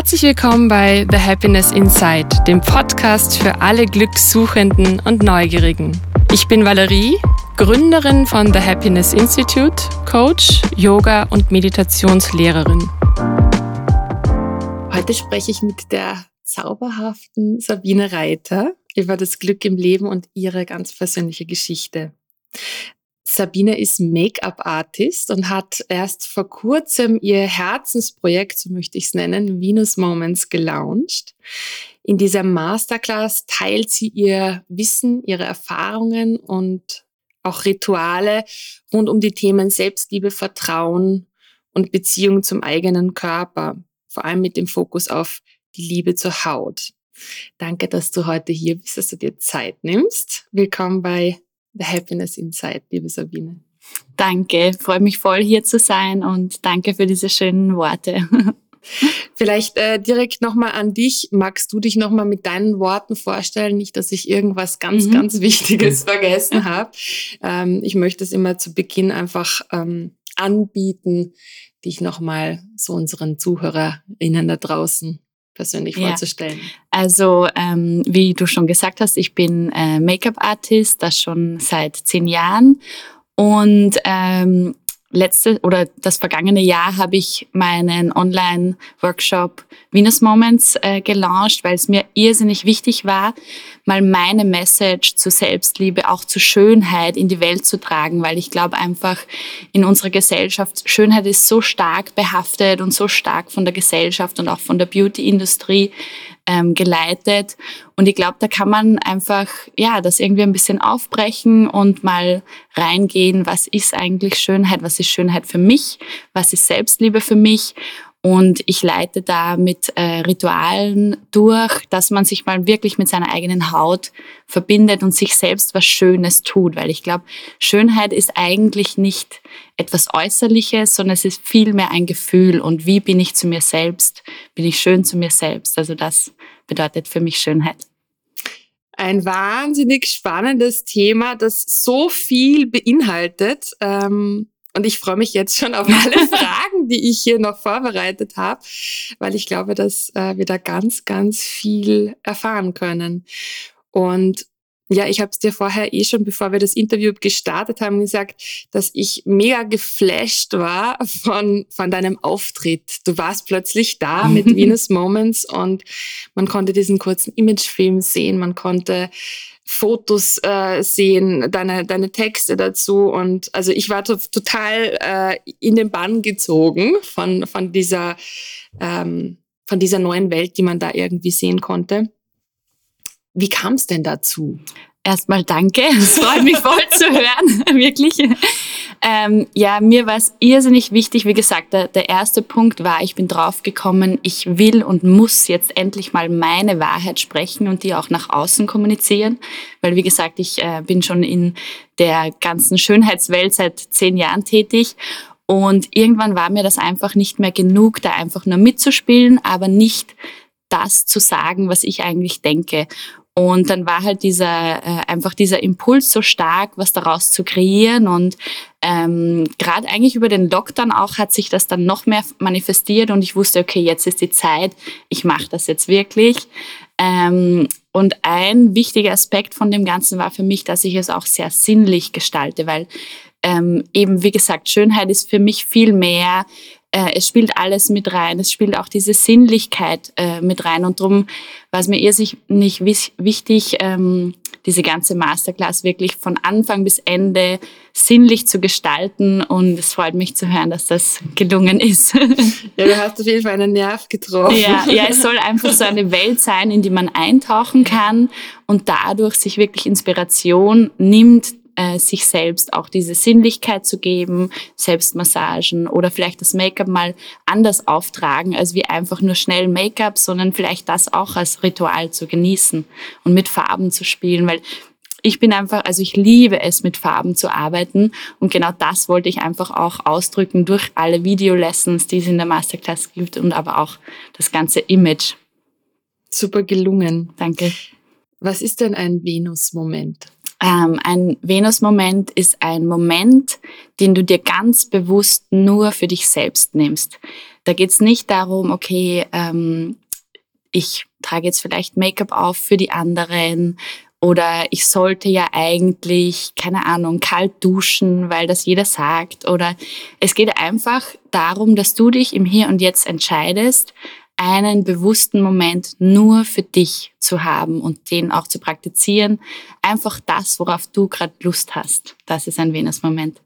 Herzlich willkommen bei The Happiness Inside, dem Podcast für alle Glückssuchenden und Neugierigen. Ich bin Valerie, Gründerin von The Happiness Institute, Coach, Yoga und Meditationslehrerin. Heute spreche ich mit der zauberhaften Sabine Reiter über das Glück im Leben und ihre ganz persönliche Geschichte. Sabine ist Make-up-Artist und hat erst vor kurzem ihr Herzensprojekt, so möchte ich es nennen, Venus Moments gelauncht. In dieser Masterclass teilt sie ihr Wissen, ihre Erfahrungen und auch Rituale rund um die Themen Selbstliebe, Vertrauen und Beziehung zum eigenen Körper, vor allem mit dem Fokus auf die Liebe zur Haut. Danke, dass du heute hier bist, dass du dir Zeit nimmst. Willkommen bei The Happiness Inside, liebe Sabine. Danke, freue mich voll hier zu sein und danke für diese schönen Worte. Vielleicht äh, direkt nochmal an dich. Magst du dich nochmal mit deinen Worten vorstellen? Nicht, dass ich irgendwas ganz, mhm. ganz Wichtiges vergessen habe. Ähm, ich möchte es immer zu Beginn einfach ähm, anbieten, dich nochmal so unseren ZuhörerInnen da draußen persönlich ja. vorzustellen? Also, ähm, wie du schon gesagt hast, ich bin äh, Make-up-Artist, das schon seit zehn Jahren. Und ähm, letzte oder das vergangene Jahr habe ich meinen Online-Workshop Venus Moments äh, gelauncht, weil es mir irrsinnig wichtig war, mal meine Message zur Selbstliebe, auch zur Schönheit in die Welt zu tragen, weil ich glaube einfach in unserer Gesellschaft, Schönheit ist so stark behaftet und so stark von der Gesellschaft und auch von der Beauty-Industrie ähm, geleitet. Und ich glaube, da kann man einfach, ja, das irgendwie ein bisschen aufbrechen und mal reingehen, was ist eigentlich Schönheit, was ist Schönheit für mich, was ist Selbstliebe für mich und ich leite da mit äh, Ritualen durch, dass man sich mal wirklich mit seiner eigenen Haut verbindet und sich selbst was Schönes tut. Weil ich glaube, Schönheit ist eigentlich nicht etwas Äußerliches, sondern es ist vielmehr ein Gefühl. Und wie bin ich zu mir selbst? Bin ich schön zu mir selbst? Also das bedeutet für mich Schönheit. Ein wahnsinnig spannendes Thema, das so viel beinhaltet. Ähm und ich freue mich jetzt schon auf alle Fragen, die ich hier noch vorbereitet habe, weil ich glaube, dass äh, wir da ganz, ganz viel erfahren können. Und ja, ich habe es dir vorher eh schon, bevor wir das Interview gestartet haben, gesagt, dass ich mega geflasht war von, von deinem Auftritt. Du warst plötzlich da mit Venus Moments und man konnte diesen kurzen Imagefilm sehen, man konnte Fotos äh, sehen, deine, deine Texte dazu. Und also ich war total äh, in den Bann gezogen von, von, dieser, ähm, von dieser neuen Welt, die man da irgendwie sehen konnte. Wie kam es denn dazu? Erstmal danke. Es freut mich voll zu hören, wirklich. Ähm, ja, mir war es irrsinnig wichtig. Wie gesagt, der, der erste Punkt war, ich bin draufgekommen, ich will und muss jetzt endlich mal meine Wahrheit sprechen und die auch nach außen kommunizieren. Weil, wie gesagt, ich äh, bin schon in der ganzen Schönheitswelt seit zehn Jahren tätig. Und irgendwann war mir das einfach nicht mehr genug, da einfach nur mitzuspielen, aber nicht das zu sagen, was ich eigentlich denke. Und dann war halt dieser äh, einfach dieser Impuls so stark, was daraus zu kreieren. Und ähm, gerade eigentlich über den Lockdown auch hat sich das dann noch mehr manifestiert und ich wusste, okay, jetzt ist die Zeit, ich mache das jetzt wirklich. Ähm, und ein wichtiger Aspekt von dem Ganzen war für mich, dass ich es auch sehr sinnlich gestalte, weil ähm, eben, wie gesagt, Schönheit ist für mich viel mehr äh, es spielt alles mit rein. Es spielt auch diese Sinnlichkeit äh, mit rein. Und darum war es mir irrsinnig wichtig, ähm, diese ganze Masterclass wirklich von Anfang bis Ende sinnlich zu gestalten. Und es freut mich zu hören, dass das gelungen ist. Ja, du hast auf jeden Fall einen Nerv getroffen. Ja, ja, es soll einfach so eine Welt sein, in die man eintauchen kann und dadurch sich wirklich Inspiration nimmt, äh, sich selbst auch diese Sinnlichkeit zu geben, Selbstmassagen oder vielleicht das Make-up mal anders auftragen, als wie einfach nur schnell Make-up, sondern vielleicht das auch als Ritual zu genießen und mit Farben zu spielen, weil ich bin einfach, also ich liebe es, mit Farben zu arbeiten und genau das wollte ich einfach auch ausdrücken durch alle Video-Lessons, die es in der Masterclass gibt und aber auch das ganze Image. Super gelungen. Danke. Was ist denn ein Venus-Moment? Ähm, ein Venus-Moment ist ein Moment, den du dir ganz bewusst nur für dich selbst nimmst. Da geht es nicht darum, okay, ähm, ich trage jetzt vielleicht Make-up auf für die anderen oder ich sollte ja eigentlich, keine Ahnung, kalt duschen, weil das jeder sagt. Oder es geht einfach darum, dass du dich im Hier und Jetzt entscheidest, einen bewussten Moment nur für dich zu haben und den auch zu praktizieren. Einfach das, worauf du gerade Lust hast. Das ist ein Venus-Moment.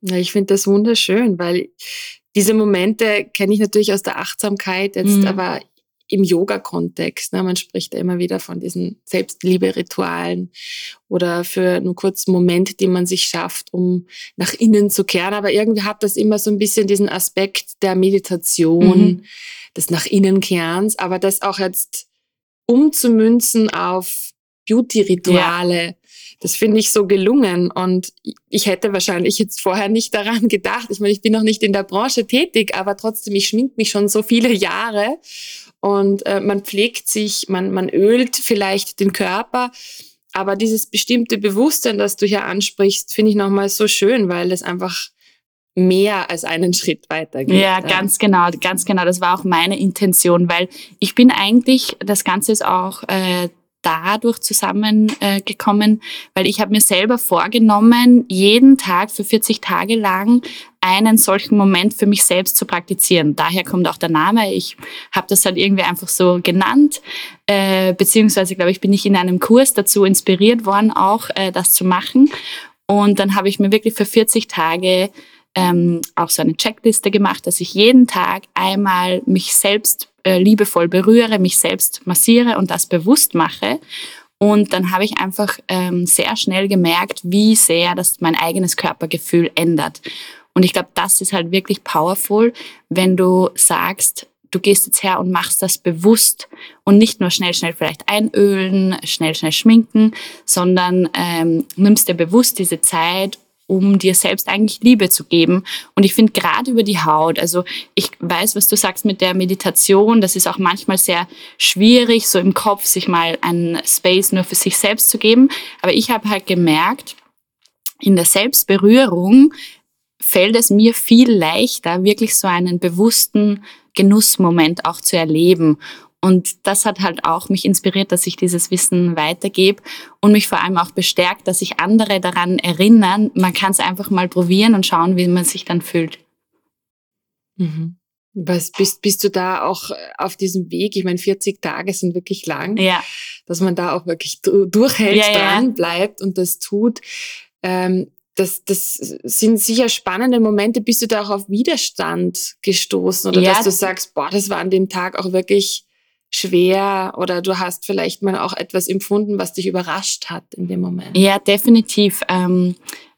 Ja, ich finde das wunderschön, weil diese Momente kenne ich natürlich aus der Achtsamkeit jetzt, mhm. aber im Yoga-Kontext. Ne? Man spricht ja immer wieder von diesen Selbstliebe-Ritualen oder für einen kurzen Moment, den man sich schafft, um nach innen zu kehren. Aber irgendwie hat das immer so ein bisschen diesen Aspekt der Meditation. Mhm des nach innen Kehrens, aber das auch jetzt umzumünzen auf Beauty-Rituale. Ja. Das finde ich so gelungen und ich hätte wahrscheinlich jetzt vorher nicht daran gedacht. Ich meine, ich bin noch nicht in der Branche tätig, aber trotzdem, ich schmink mich schon so viele Jahre und äh, man pflegt sich, man, man ölt vielleicht den Körper. Aber dieses bestimmte Bewusstsein, das du hier ansprichst, finde ich nochmal so schön, weil es einfach mehr als einen Schritt weiter geht. Ja, ganz genau, ganz genau. Das war auch meine Intention, weil ich bin eigentlich, das Ganze ist auch äh, dadurch zusammengekommen, äh, weil ich habe mir selber vorgenommen, jeden Tag für 40 Tage lang einen solchen Moment für mich selbst zu praktizieren. Daher kommt auch der Name. Ich habe das halt irgendwie einfach so genannt, äh, beziehungsweise glaube ich bin ich in einem Kurs dazu inspiriert worden, auch äh, das zu machen. Und dann habe ich mir wirklich für 40 Tage ähm, auch so eine Checkliste gemacht, dass ich jeden Tag einmal mich selbst äh, liebevoll berühre, mich selbst massiere und das bewusst mache. Und dann habe ich einfach ähm, sehr schnell gemerkt, wie sehr das mein eigenes Körpergefühl ändert. Und ich glaube, das ist halt wirklich powerful, wenn du sagst, du gehst jetzt her und machst das bewusst und nicht nur schnell, schnell vielleicht einölen, schnell, schnell schminken, sondern ähm, nimmst dir bewusst diese Zeit um dir selbst eigentlich Liebe zu geben. Und ich finde gerade über die Haut, also ich weiß, was du sagst mit der Meditation, das ist auch manchmal sehr schwierig, so im Kopf sich mal einen Space nur für sich selbst zu geben. Aber ich habe halt gemerkt, in der Selbstberührung fällt es mir viel leichter, wirklich so einen bewussten Genussmoment auch zu erleben. Und das hat halt auch mich inspiriert, dass ich dieses Wissen weitergebe und mich vor allem auch bestärkt, dass sich andere daran erinnern. Man kann es einfach mal probieren und schauen, wie man sich dann fühlt. Mhm. Was bist, bist du da auch auf diesem Weg? Ich meine, 40 Tage sind wirklich lang, ja. dass man da auch wirklich durchhält, ja, dran ja. bleibt und das tut. Ähm, das, das sind sicher spannende Momente. Bist du da auch auf Widerstand gestoßen oder ja. dass du sagst, boah, das war an dem Tag auch wirklich schwer oder du hast vielleicht mal auch etwas empfunden, was dich überrascht hat in dem Moment? Ja, definitiv. Ähm,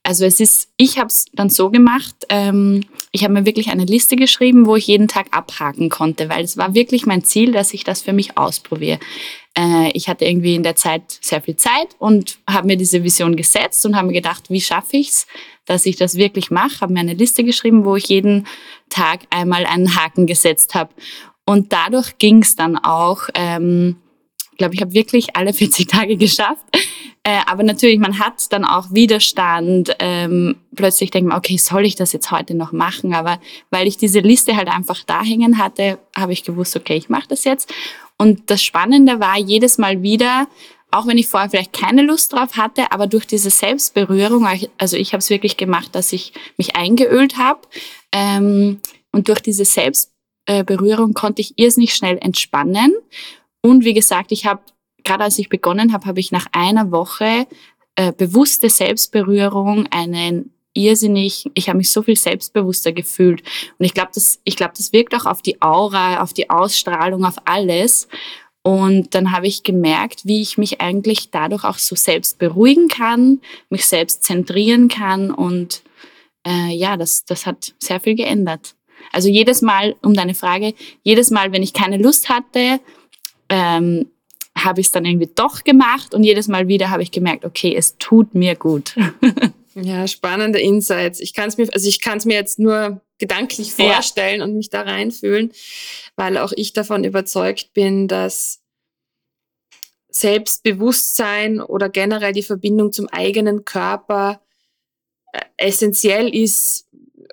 also es ist, ich habe es dann so gemacht, ähm, ich habe mir wirklich eine Liste geschrieben, wo ich jeden Tag abhaken konnte, weil es war wirklich mein Ziel, dass ich das für mich ausprobiere. Äh, ich hatte irgendwie in der Zeit sehr viel Zeit und habe mir diese Vision gesetzt und habe mir gedacht, wie schaffe ich es, dass ich das wirklich mache. Habe mir eine Liste geschrieben, wo ich jeden Tag einmal einen Haken gesetzt habe. Und dadurch ging es dann auch, ähm, ich glaube, ich habe wirklich alle 40 Tage geschafft. Äh, aber natürlich, man hat dann auch Widerstand. Ähm, plötzlich denkt man, okay, soll ich das jetzt heute noch machen? Aber weil ich diese Liste halt einfach da hängen hatte, habe ich gewusst, okay, ich mache das jetzt. Und das Spannende war jedes Mal wieder, auch wenn ich vorher vielleicht keine Lust drauf hatte, aber durch diese Selbstberührung, also ich habe es wirklich gemacht, dass ich mich eingeölt habe ähm, und durch diese Selbstberührung äh, Berührung konnte ich irrsinnig schnell entspannen. Und wie gesagt, ich habe, gerade als ich begonnen habe, habe ich nach einer Woche äh, bewusste Selbstberührung einen irrsinnig, ich habe mich so viel selbstbewusster gefühlt. Und ich glaube, das, ich das wirkt auch auf die Aura, auf die Ausstrahlung, auf alles. Und dann habe ich gemerkt, wie ich mich eigentlich dadurch auch so selbst beruhigen kann, mich selbst zentrieren kann. Und äh, ja, das, das hat sehr viel geändert. Also jedes Mal, um deine Frage, jedes Mal, wenn ich keine Lust hatte, ähm, habe ich es dann irgendwie doch gemacht und jedes Mal wieder habe ich gemerkt, okay, es tut mir gut. ja, spannende Insights. Ich kann es mir, also ich kann es mir jetzt nur gedanklich vorstellen ja. und mich da reinfühlen, weil auch ich davon überzeugt bin, dass Selbstbewusstsein oder generell die Verbindung zum eigenen Körper äh, essentiell ist,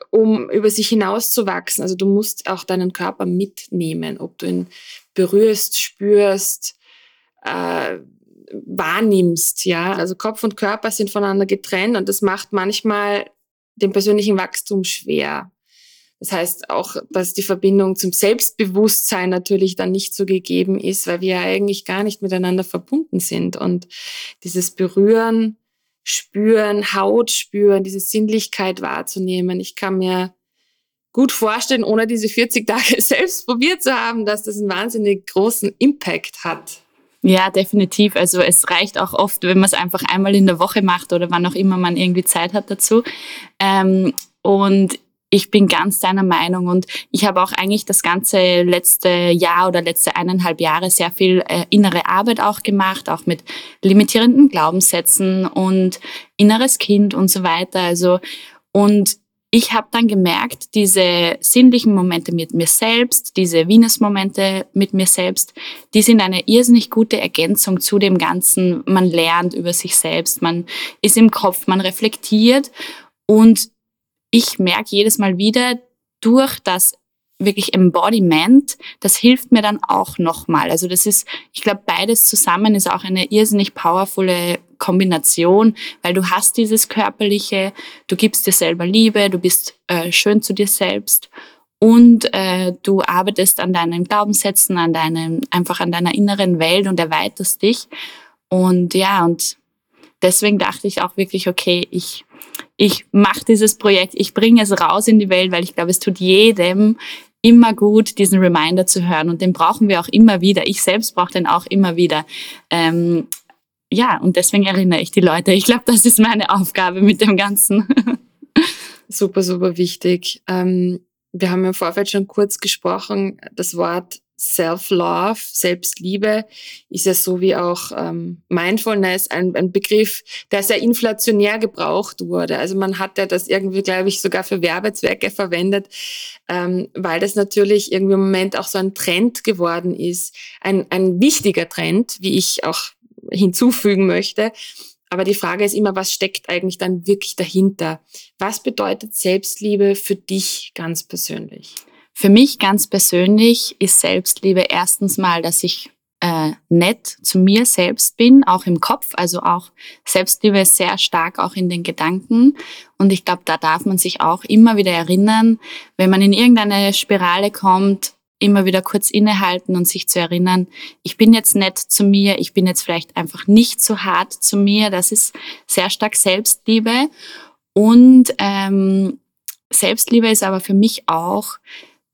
um über sich hinauszuwachsen. Also du musst auch deinen Körper mitnehmen, ob du ihn berührst, spürst, äh, wahrnimmst. Ja, also Kopf und Körper sind voneinander getrennt und das macht manchmal den persönlichen Wachstum schwer. Das heißt auch, dass die Verbindung zum Selbstbewusstsein natürlich dann nicht so gegeben ist, weil wir ja eigentlich gar nicht miteinander verbunden sind. Und dieses Berühren, Spüren, Haut spüren, diese Sinnlichkeit wahrzunehmen. Ich kann mir gut vorstellen, ohne diese 40 Tage selbst probiert zu haben, dass das einen wahnsinnig großen Impact hat. Ja, definitiv. Also es reicht auch oft, wenn man es einfach einmal in der Woche macht oder wann auch immer man irgendwie Zeit hat dazu. Ähm, und ich bin ganz deiner Meinung und ich habe auch eigentlich das ganze letzte Jahr oder letzte eineinhalb Jahre sehr viel äh, innere Arbeit auch gemacht, auch mit limitierenden Glaubenssätzen und inneres Kind und so weiter. Also und ich habe dann gemerkt, diese sinnlichen Momente mit mir selbst, diese Venus-Momente mit mir selbst, die sind eine irrsinnig gute Ergänzung zu dem Ganzen. Man lernt über sich selbst, man ist im Kopf, man reflektiert und ich merke jedes Mal wieder durch das wirklich Embodiment, das hilft mir dann auch nochmal. Also das ist, ich glaube, beides zusammen ist auch eine irrsinnig powervolle Kombination, weil du hast dieses körperliche, du gibst dir selber Liebe, du bist äh, schön zu dir selbst und äh, du arbeitest an deinen Glaubenssätzen, an deinem, einfach an deiner inneren Welt und erweiterst dich. Und ja, und deswegen dachte ich auch wirklich, okay, ich ich mache dieses Projekt, ich bringe es raus in die Welt, weil ich glaube, es tut jedem immer gut, diesen Reminder zu hören. Und den brauchen wir auch immer wieder. Ich selbst brauche den auch immer wieder. Ähm, ja, und deswegen erinnere ich die Leute. Ich glaube, das ist meine Aufgabe mit dem Ganzen. super, super wichtig. Ähm, wir haben im Vorfeld schon kurz gesprochen, das Wort Self-Love, Selbstliebe, ist ja so wie auch ähm, Mindfulness ein, ein Begriff, der sehr inflationär gebraucht wurde. Also man hat ja das irgendwie, glaube ich, sogar für Werbezwecke verwendet, ähm, weil das natürlich irgendwie im Moment auch so ein Trend geworden ist. Ein, ein wichtiger Trend, wie ich auch hinzufügen möchte. Aber die Frage ist immer, was steckt eigentlich dann wirklich dahinter? Was bedeutet Selbstliebe für dich ganz persönlich? Für mich ganz persönlich ist Selbstliebe erstens mal, dass ich äh, nett zu mir selbst bin, auch im Kopf. Also auch Selbstliebe ist sehr stark auch in den Gedanken. Und ich glaube, da darf man sich auch immer wieder erinnern, wenn man in irgendeine Spirale kommt, immer wieder kurz innehalten und sich zu erinnern, ich bin jetzt nett zu mir, ich bin jetzt vielleicht einfach nicht so hart zu mir. Das ist sehr stark Selbstliebe. Und ähm, Selbstliebe ist aber für mich auch,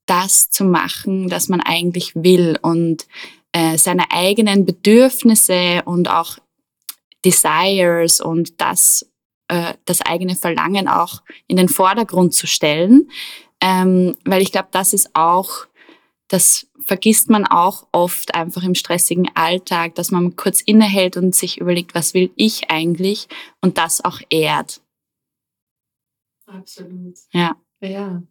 das zu machen, das man eigentlich will und äh, seine eigenen Bedürfnisse und auch Desires und das, äh, das eigene Verlangen auch in den Vordergrund zu stellen. Ähm, weil ich glaube, das ist auch, das vergisst man auch oft einfach im stressigen Alltag, dass man kurz innehält und sich überlegt, was will ich eigentlich und das auch ehrt. Absolut. Ja. Ja.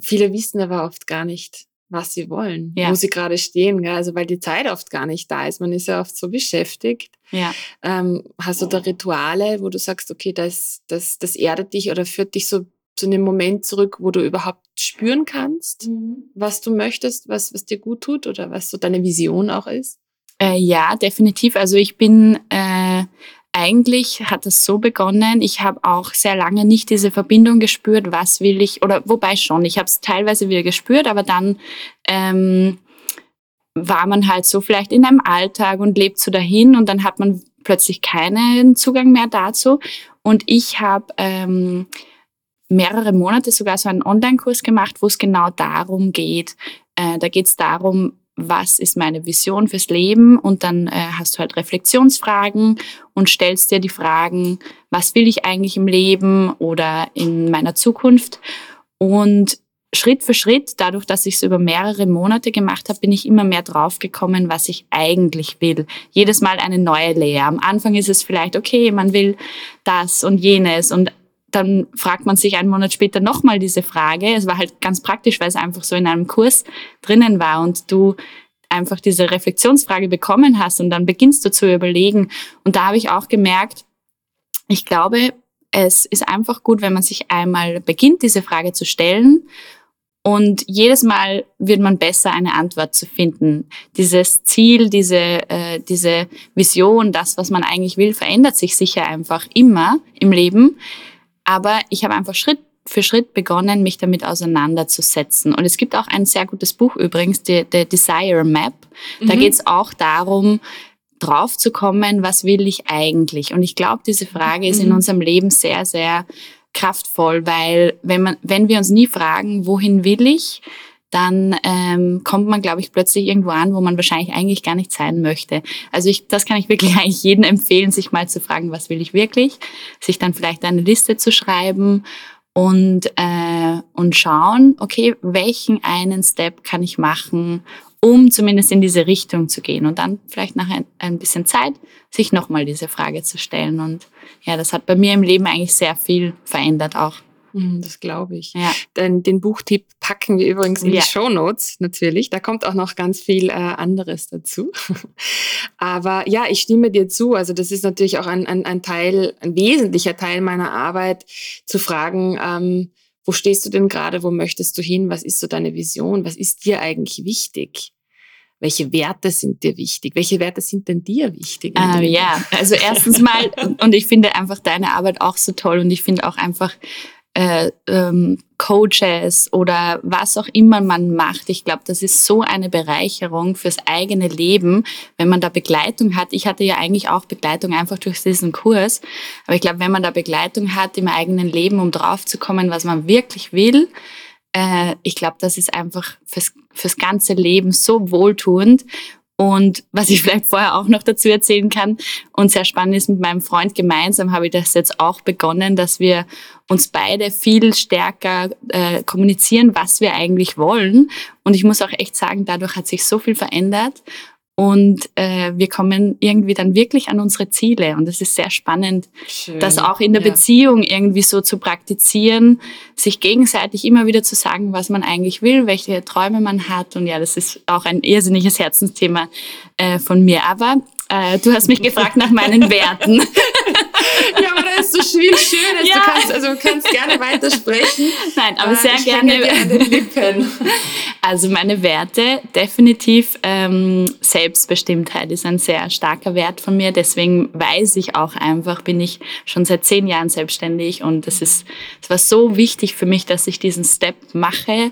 Viele wissen aber oft gar nicht, was sie wollen, ja. wo sie gerade stehen. Gell? Also weil die Zeit oft gar nicht da ist. Man ist ja oft so beschäftigt. Ja. Ähm, hast du da Rituale, wo du sagst, okay, das, das, das erdet dich oder führt dich so zu einem Moment zurück, wo du überhaupt spüren kannst, mhm. was du möchtest, was, was dir gut tut oder was so deine Vision auch ist? Äh, ja, definitiv. Also ich bin äh, eigentlich hat es so begonnen, ich habe auch sehr lange nicht diese Verbindung gespürt, was will ich, oder wobei schon, ich habe es teilweise wieder gespürt, aber dann ähm, war man halt so vielleicht in einem Alltag und lebt so dahin und dann hat man plötzlich keinen Zugang mehr dazu. Und ich habe ähm, mehrere Monate sogar so einen Online-Kurs gemacht, wo es genau darum geht. Äh, da geht es darum, was ist meine Vision fürs Leben und dann äh, hast du halt Reflexionsfragen und stellst dir die Fragen, was will ich eigentlich im Leben oder in meiner Zukunft und Schritt für Schritt, dadurch, dass ich es über mehrere Monate gemacht habe, bin ich immer mehr draufgekommen, was ich eigentlich will. Jedes Mal eine neue Lehre. Am Anfang ist es vielleicht, okay, man will das und jenes und dann fragt man sich einen Monat später nochmal diese Frage. Es war halt ganz praktisch, weil es einfach so in einem Kurs drinnen war und du einfach diese Reflexionsfrage bekommen hast und dann beginnst du zu überlegen. Und da habe ich auch gemerkt, ich glaube, es ist einfach gut, wenn man sich einmal beginnt, diese Frage zu stellen und jedes Mal wird man besser, eine Antwort zu finden. Dieses Ziel, diese, äh, diese Vision, das, was man eigentlich will, verändert sich sicher einfach immer im Leben. Aber ich habe einfach Schritt für Schritt begonnen, mich damit auseinanderzusetzen. Und es gibt auch ein sehr gutes Buch übrigens, die, die Desire Map. Da mhm. geht es auch darum, drauf zu kommen, was will ich eigentlich? Und ich glaube, diese Frage ist in mhm. unserem Leben sehr, sehr kraftvoll, weil wenn man, wenn wir uns nie fragen, wohin will ich, dann ähm, kommt man, glaube ich, plötzlich irgendwo an, wo man wahrscheinlich eigentlich gar nicht sein möchte. Also ich, das kann ich wirklich eigentlich jedem empfehlen, sich mal zu fragen, was will ich wirklich, sich dann vielleicht eine Liste zu schreiben und, äh, und schauen, okay, welchen einen Step kann ich machen, um zumindest in diese Richtung zu gehen und dann vielleicht nach ein, ein bisschen Zeit sich nochmal diese Frage zu stellen. Und ja, das hat bei mir im Leben eigentlich sehr viel verändert auch. Mhm, das glaube ich. Ja. Den, den Buchtipp packen wir übrigens in ja. die Show Notes natürlich. Da kommt auch noch ganz viel äh, anderes dazu. Aber ja, ich stimme dir zu. Also das ist natürlich auch ein, ein, ein Teil, ein wesentlicher Teil meiner Arbeit, zu fragen, ähm, wo stehst du denn gerade? Wo möchtest du hin? Was ist so deine Vision? Was ist dir eigentlich wichtig? Welche Werte sind dir wichtig? Welche Werte sind denn dir wichtig? Äh, ja, also erstens mal, und ich finde einfach deine Arbeit auch so toll und ich finde auch einfach, äh, ähm, Coaches oder was auch immer man macht. Ich glaube, das ist so eine Bereicherung fürs eigene Leben, wenn man da Begleitung hat. Ich hatte ja eigentlich auch Begleitung einfach durch diesen Kurs. Aber ich glaube, wenn man da Begleitung hat im eigenen Leben, um drauf zu kommen, was man wirklich will, äh, ich glaube, das ist einfach fürs, fürs ganze Leben so wohltuend. Und was ich vielleicht vorher auch noch dazu erzählen kann und sehr spannend ist, mit meinem Freund gemeinsam habe ich das jetzt auch begonnen, dass wir uns beide viel stärker äh, kommunizieren, was wir eigentlich wollen. Und ich muss auch echt sagen, dadurch hat sich so viel verändert. Und äh, wir kommen irgendwie dann wirklich an unsere Ziele. Und es ist sehr spannend, Schön. das auch in der ja. Beziehung irgendwie so zu praktizieren, sich gegenseitig immer wieder zu sagen, was man eigentlich will, welche Träume man hat. Und ja, das ist auch ein irrsinniges Herzensthema äh, von mir. Aber äh, du hast mich gefragt nach meinen Werten. aber da ist. Ja. Du kannst, also kannst gerne weitersprechen. Nein, aber äh, sehr ich gerne. Lippen. Also meine Werte, definitiv ähm, Selbstbestimmtheit ist ein sehr starker Wert von mir. Deswegen weiß ich auch einfach, bin ich schon seit zehn Jahren selbstständig und es ist, es war so wichtig für mich, dass ich diesen Step mache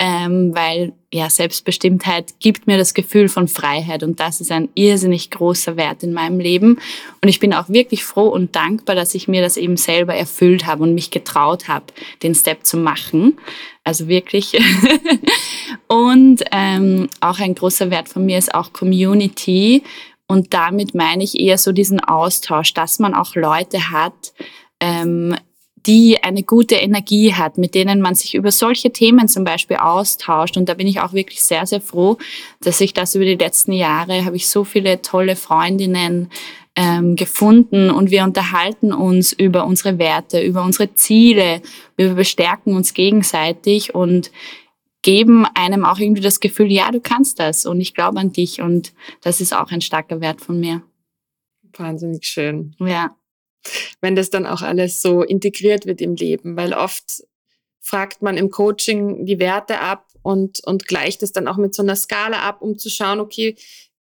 ähm, weil ja Selbstbestimmtheit gibt mir das Gefühl von Freiheit und das ist ein irrsinnig großer Wert in meinem Leben und ich bin auch wirklich froh und dankbar, dass ich mir das eben selber erfüllt habe und mich getraut habe, den Step zu machen. Also wirklich. und ähm, auch ein großer Wert von mir ist auch Community und damit meine ich eher so diesen Austausch, dass man auch Leute hat, ähm, die eine gute Energie hat, mit denen man sich über solche Themen zum Beispiel austauscht. Und da bin ich auch wirklich sehr, sehr froh, dass ich das über die letzten Jahre, habe ich so viele tolle Freundinnen ähm, gefunden und wir unterhalten uns über unsere Werte, über unsere Ziele, wir bestärken uns gegenseitig und geben einem auch irgendwie das Gefühl, ja, du kannst das und ich glaube an dich und das ist auch ein starker Wert von mir. Wahnsinnig schön. Ja wenn das dann auch alles so integriert wird im Leben, weil oft fragt man im Coaching die Werte ab und, und gleicht es dann auch mit so einer Skala ab, um zu schauen, okay,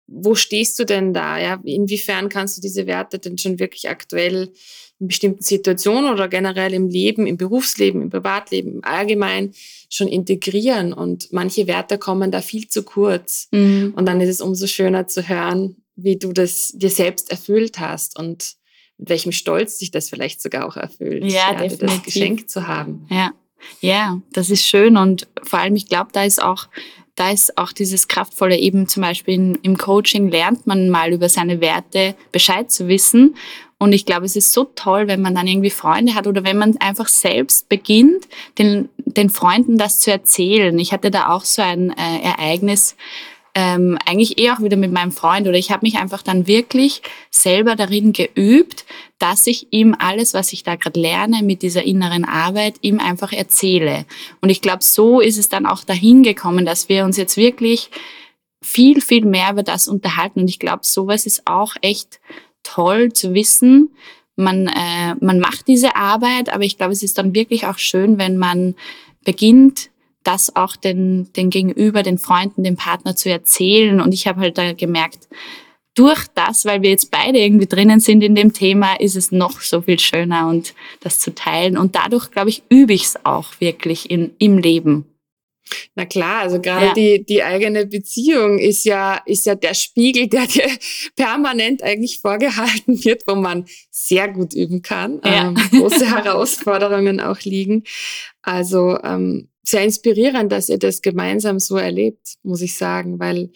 wo stehst du denn da? Ja, inwiefern kannst du diese Werte denn schon wirklich aktuell in bestimmten Situationen oder generell im Leben, im Berufsleben, im Privatleben, im Allgemeinen schon integrieren? Und manche Werte kommen da viel zu kurz. Mhm. Und dann ist es umso schöner zu hören, wie du das dir selbst erfüllt hast und mit welchem Stolz sich das vielleicht sogar auch erfüllt, ja, ja das geschenkt zu haben. Ja. ja, das ist schön und vor allem, ich glaube, da ist auch da ist auch dieses Kraftvolle eben zum Beispiel in, im Coaching lernt man mal über seine Werte Bescheid zu wissen. Und ich glaube, es ist so toll, wenn man dann irgendwie Freunde hat oder wenn man einfach selbst beginnt, den, den Freunden das zu erzählen. Ich hatte da auch so ein äh, Ereignis, ähm, eigentlich eher auch wieder mit meinem Freund oder ich habe mich einfach dann wirklich selber darin geübt, dass ich ihm alles, was ich da gerade lerne mit dieser inneren Arbeit, ihm einfach erzähle. Und ich glaube, so ist es dann auch dahin gekommen, dass wir uns jetzt wirklich viel, viel mehr über das unterhalten. Und ich glaube, sowas ist auch echt toll zu wissen. Man, äh, man macht diese Arbeit, aber ich glaube, es ist dann wirklich auch schön, wenn man beginnt, das auch den, den Gegenüber, den Freunden, dem Partner zu erzählen. Und ich habe halt da gemerkt, durch das, weil wir jetzt beide irgendwie drinnen sind in dem Thema, ist es noch so viel schöner und das zu teilen. Und dadurch, glaube ich, übe ich es auch wirklich in, im Leben. Na klar, also gerade ja. die, die eigene Beziehung ist ja, ist ja der Spiegel, der dir permanent eigentlich vorgehalten wird, wo man sehr gut üben kann, ja. ähm, große Herausforderungen auch liegen. Also ähm, sehr inspirierend, dass ihr das gemeinsam so erlebt, muss ich sagen, weil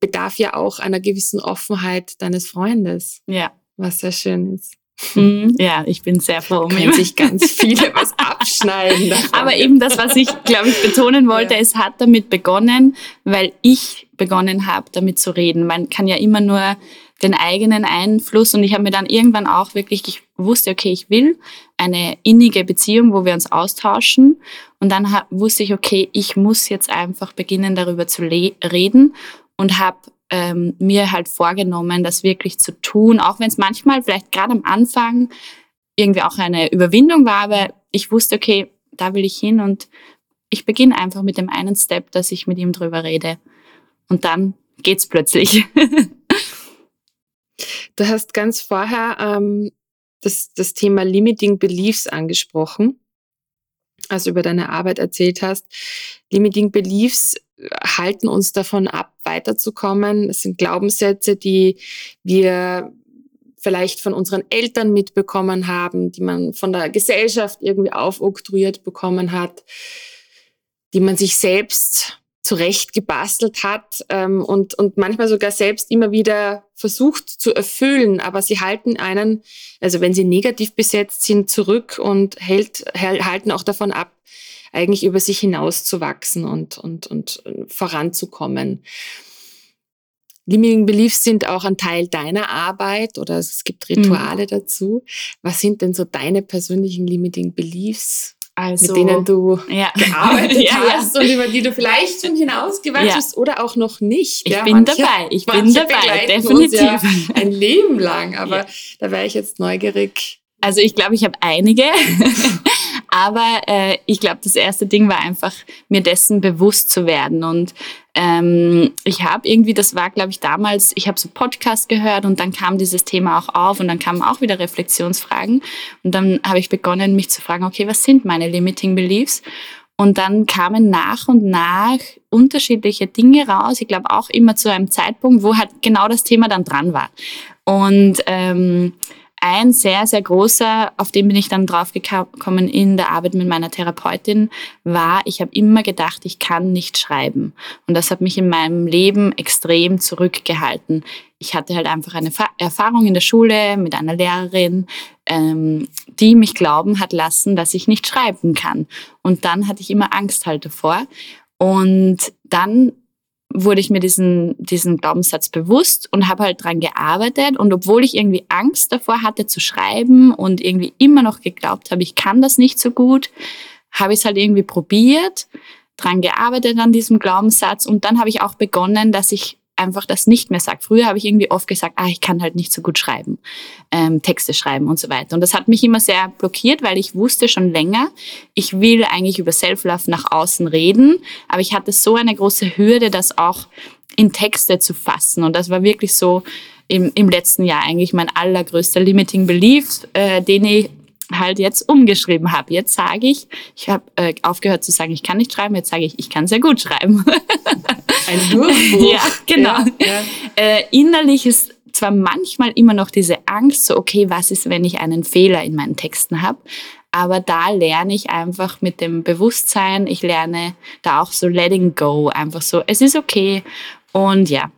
bedarf ja auch einer gewissen Offenheit deines Freundes. Ja. Was sehr schön ist. Mhm. Ja, ich bin sehr froh. Um Können sich ganz viele was abschneiden. Davon. Aber eben das, was ich, glaube ich, betonen wollte, ja. es hat damit begonnen, weil ich begonnen habe, damit zu reden. Man kann ja immer nur den eigenen Einfluss und ich habe mir dann irgendwann auch wirklich, ich wusste, okay, ich will eine innige Beziehung, wo wir uns austauschen und dann wusste ich, okay, ich muss jetzt einfach beginnen, darüber zu reden und habe ähm, mir halt vorgenommen, das wirklich zu tun, auch wenn es manchmal vielleicht gerade am Anfang irgendwie auch eine Überwindung war, aber ich wusste, okay, da will ich hin und ich beginne einfach mit dem einen Step, dass ich mit ihm drüber rede. Und dann geht's plötzlich. du hast ganz vorher ähm, das, das Thema Limiting Beliefs angesprochen, als du über deine Arbeit erzählt hast. Limiting Beliefs halten uns davon ab, weiterzukommen. Es sind Glaubenssätze, die wir vielleicht von unseren Eltern mitbekommen haben, die man von der Gesellschaft irgendwie aufoktroyiert bekommen hat, die man sich selbst zurecht gebastelt hat ähm, und, und manchmal sogar selbst immer wieder versucht zu erfüllen, aber sie halten einen, also wenn sie negativ besetzt sind, zurück und hält, halten auch davon ab, eigentlich über sich hinaus zu wachsen und, und, und voranzukommen. Limiting Beliefs sind auch ein Teil deiner Arbeit oder es gibt Rituale mhm. dazu. Was sind denn so deine persönlichen Limiting Beliefs, also, mit denen du ja. gearbeitet ja, hast ja. und über die du vielleicht schon hinausgewachsen bist oder auch noch nicht? Ich bin manche, dabei, ich bin dabei, definitiv. ein Leben lang, aber da wäre ich jetzt neugierig. Also ich glaube, ich habe einige. Aber äh, ich glaube, das erste Ding war einfach, mir dessen bewusst zu werden. Und ähm, ich habe irgendwie, das war, glaube ich, damals, ich habe so Podcast gehört und dann kam dieses Thema auch auf und dann kamen auch wieder Reflexionsfragen. Und dann habe ich begonnen, mich zu fragen, okay, was sind meine Limiting Beliefs? Und dann kamen nach und nach unterschiedliche Dinge raus. Ich glaube auch immer zu einem Zeitpunkt, wo halt genau das Thema dann dran war. Und ähm, ein sehr, sehr großer, auf den bin ich dann draufgekommen in der Arbeit mit meiner Therapeutin, war, ich habe immer gedacht, ich kann nicht schreiben. Und das hat mich in meinem Leben extrem zurückgehalten. Ich hatte halt einfach eine Erfahrung in der Schule mit einer Lehrerin, ähm, die mich glauben hat lassen, dass ich nicht schreiben kann. Und dann hatte ich immer Angst halt davor. Und dann wurde ich mir diesen, diesen Glaubenssatz bewusst und habe halt dran gearbeitet. Und obwohl ich irgendwie Angst davor hatte zu schreiben und irgendwie immer noch geglaubt habe, ich kann das nicht so gut, habe ich es halt irgendwie probiert, dran gearbeitet an diesem Glaubenssatz. Und dann habe ich auch begonnen, dass ich einfach das nicht mehr sage. Früher habe ich irgendwie oft gesagt, ah, ich kann halt nicht so gut schreiben, ähm, Texte schreiben und so weiter. Und das hat mich immer sehr blockiert, weil ich wusste schon länger, ich will eigentlich über Self-Love nach außen reden, aber ich hatte so eine große Hürde, das auch in Texte zu fassen. Und das war wirklich so im, im letzten Jahr eigentlich mein allergrößter Limiting Belief, äh, den ich halt jetzt umgeschrieben habe. Jetzt sage ich, ich habe äh, aufgehört zu sagen, ich kann nicht schreiben, jetzt sage ich, ich kann sehr gut schreiben. Ein Durchbruch. ja, genau. Ja, ja. Äh, innerlich ist zwar manchmal immer noch diese Angst, so okay, was ist, wenn ich einen Fehler in meinen Texten habe, aber da lerne ich einfach mit dem Bewusstsein, ich lerne da auch so letting go, einfach so, es ist okay und ja,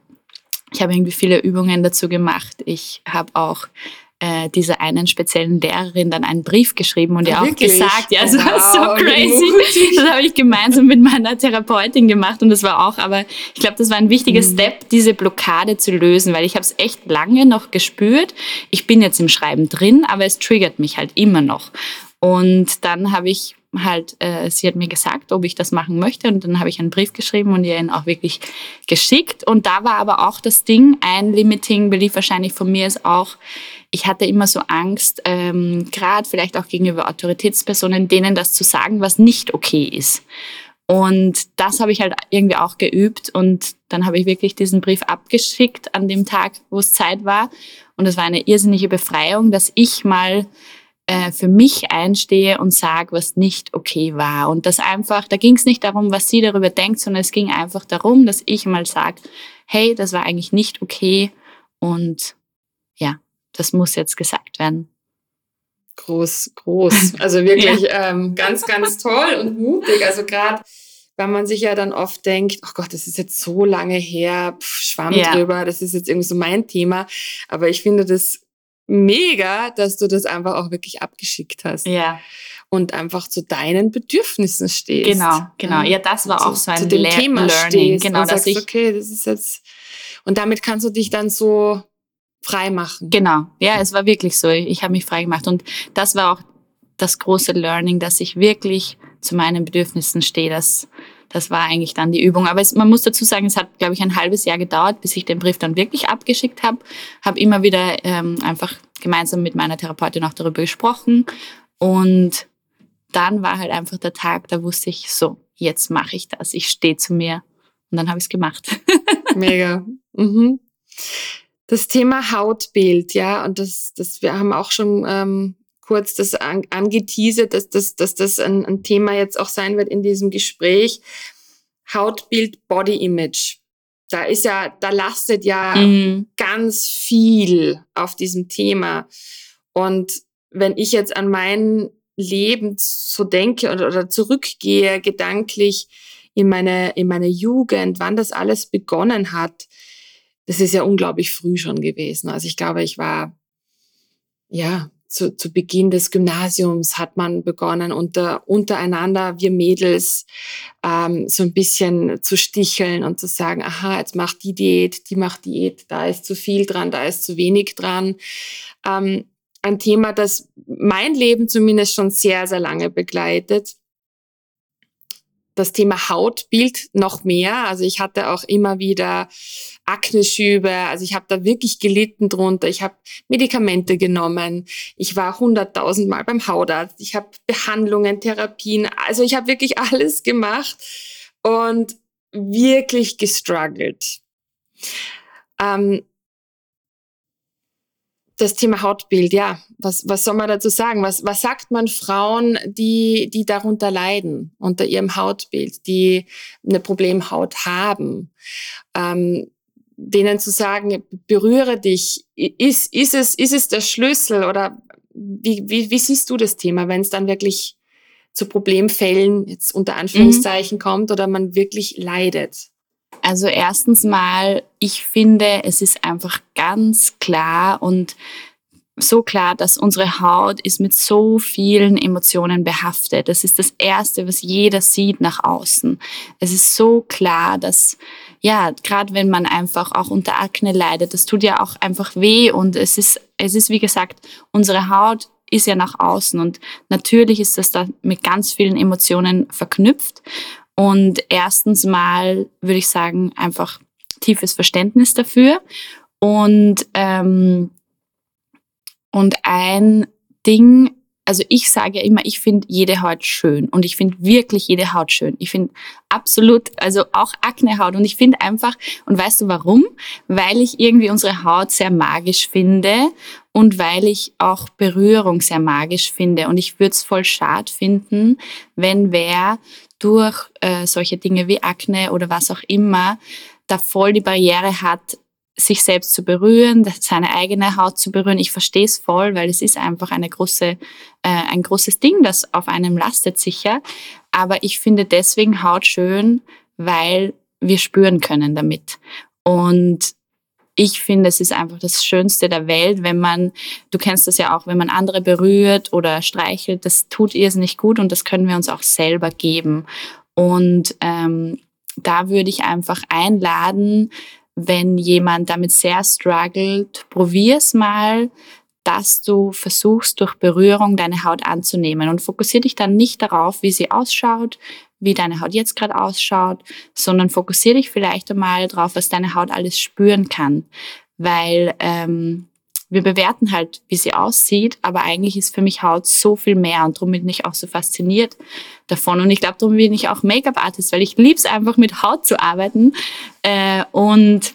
ich habe irgendwie viele Übungen dazu gemacht. Ich habe auch äh, dieser einen speziellen Lehrerin dann einen Brief geschrieben und ihr auch gesagt, ja, es wow, war so crazy. Das habe ich gemeinsam mit meiner Therapeutin gemacht und das war auch, aber ich glaube, das war ein wichtiger mhm. Step, diese Blockade zu lösen, weil ich habe es echt lange noch gespürt. Ich bin jetzt im Schreiben drin, aber es triggert mich halt immer noch. Und dann habe ich halt, äh, sie hat mir gesagt, ob ich das machen möchte und dann habe ich einen Brief geschrieben und ihr ihn auch wirklich geschickt. Und da war aber auch das Ding, ein Limiting Belief wahrscheinlich von mir ist auch, ich hatte immer so Angst, ähm, gerade vielleicht auch gegenüber Autoritätspersonen, denen das zu sagen, was nicht okay ist. Und das habe ich halt irgendwie auch geübt und dann habe ich wirklich diesen Brief abgeschickt an dem Tag, wo es Zeit war. Und es war eine irrsinnige Befreiung, dass ich mal äh, für mich einstehe und sage, was nicht okay war. Und das einfach, da ging es nicht darum, was sie darüber denkt, sondern es ging einfach darum, dass ich mal sage, hey, das war eigentlich nicht okay und ja, das muss jetzt gesagt werden. Groß, groß. Also wirklich ja. ähm, ganz, ganz toll und mutig. Also gerade, weil man sich ja dann oft denkt, oh Gott, das ist jetzt so lange her, pff, Schwamm ja. drüber, das ist jetzt irgendwie so mein Thema. Aber ich finde das mega, dass du das einfach auch wirklich abgeschickt hast. Ja. Und einfach zu deinen Bedürfnissen stehst. Genau, genau. Ja, das war auch so ein zu dem Le Thema Learning. Genau, dass sagst, ich, okay, das ist jetzt, und damit kannst du dich dann so frei machen. Genau. Ja, es war wirklich so. Ich habe mich frei gemacht. Und das war auch das große Learning, dass ich wirklich zu meinen Bedürfnissen stehe. Das, das war eigentlich dann die Übung. Aber es, man muss dazu sagen, es hat, glaube ich, ein halbes Jahr gedauert, bis ich den Brief dann wirklich abgeschickt habe. Habe immer wieder ähm, einfach gemeinsam mit meiner Therapeutin auch darüber gesprochen. Und dann war halt einfach der Tag, da wusste ich, so, jetzt mache ich das. Ich stehe zu mir. Und dann habe ich es gemacht. Mega. Mhm. Das Thema Hautbild, ja, und das, das wir haben auch schon ähm, kurz das an, angeteasert, dass, dass, dass das ein, ein Thema jetzt auch sein wird in diesem Gespräch. Hautbild, Body Image. Da ist ja, da lastet ja mhm. ganz viel auf diesem Thema. Und wenn ich jetzt an mein Leben so denke oder, oder zurückgehe, gedanklich in meine, in meine Jugend, wann das alles begonnen hat, das ist ja unglaublich früh schon gewesen. Also ich glaube, ich war, ja, zu, zu Beginn des Gymnasiums hat man begonnen, unter, untereinander, wir Mädels, ähm, so ein bisschen zu sticheln und zu sagen, aha, jetzt macht die Diät, die macht Diät, da ist zu viel dran, da ist zu wenig dran. Ähm, ein Thema, das mein Leben zumindest schon sehr, sehr lange begleitet das Thema Hautbild noch mehr. Also ich hatte auch immer wieder Akneschübe. Also ich habe da wirklich gelitten drunter. Ich habe Medikamente genommen. Ich war hunderttausendmal beim Hautarzt. Ich habe Behandlungen, Therapien. Also ich habe wirklich alles gemacht und wirklich gestruggelt. Ähm, das Thema Hautbild, ja, was, was soll man dazu sagen? Was, was sagt man Frauen, die, die darunter leiden, unter ihrem Hautbild, die eine Problemhaut haben? Ähm, denen zu sagen, berühre dich, ist, ist, es, ist es der Schlüssel oder wie, wie, wie siehst du das Thema, wenn es dann wirklich zu Problemfällen jetzt unter Anführungszeichen mhm. kommt oder man wirklich leidet? Also erstens mal, ich finde, es ist einfach ganz klar und so klar, dass unsere Haut ist mit so vielen Emotionen behaftet. Das ist das Erste, was jeder sieht nach außen. Es ist so klar, dass, ja, gerade wenn man einfach auch unter Akne leidet, das tut ja auch einfach weh und es ist, es ist, wie gesagt, unsere Haut ist ja nach außen und natürlich ist das da mit ganz vielen Emotionen verknüpft und erstens mal würde ich sagen, einfach tiefes Verständnis dafür. Und, ähm, und ein Ding, also ich sage ja immer, ich finde jede Haut schön und ich finde wirklich jede Haut schön. Ich finde absolut, also auch Aknehaut und ich finde einfach, und weißt du warum? Weil ich irgendwie unsere Haut sehr magisch finde und weil ich auch Berührung sehr magisch finde und ich würde es voll schad finden, wenn wer durch äh, solche Dinge wie Akne oder was auch immer da voll die Barriere hat, sich selbst zu berühren, seine eigene Haut zu berühren. Ich verstehe es voll, weil es ist einfach eine große, äh, ein großes Ding, das auf einem lastet sicher. Aber ich finde deswegen Haut schön, weil wir spüren können damit. Und ich finde, es ist einfach das Schönste der Welt, wenn man, du kennst das ja auch, wenn man andere berührt oder streichelt, das tut ihr es nicht gut und das können wir uns auch selber geben. Und ähm, da würde ich einfach einladen, wenn jemand damit sehr struggelt, probier's mal, dass du versuchst, durch Berührung deine Haut anzunehmen und fokussiere dich dann nicht darauf, wie sie ausschaut, wie deine Haut jetzt gerade ausschaut, sondern fokussiere dich vielleicht einmal darauf, was deine Haut alles spüren kann. Weil ähm, wir bewerten halt, wie sie aussieht, aber eigentlich ist für mich Haut so viel mehr und darum bin ich auch so fasziniert davon. Und ich glaube, darum bin ich auch Make-up-Artist, weil ich liebe es einfach mit Haut zu arbeiten. Äh, und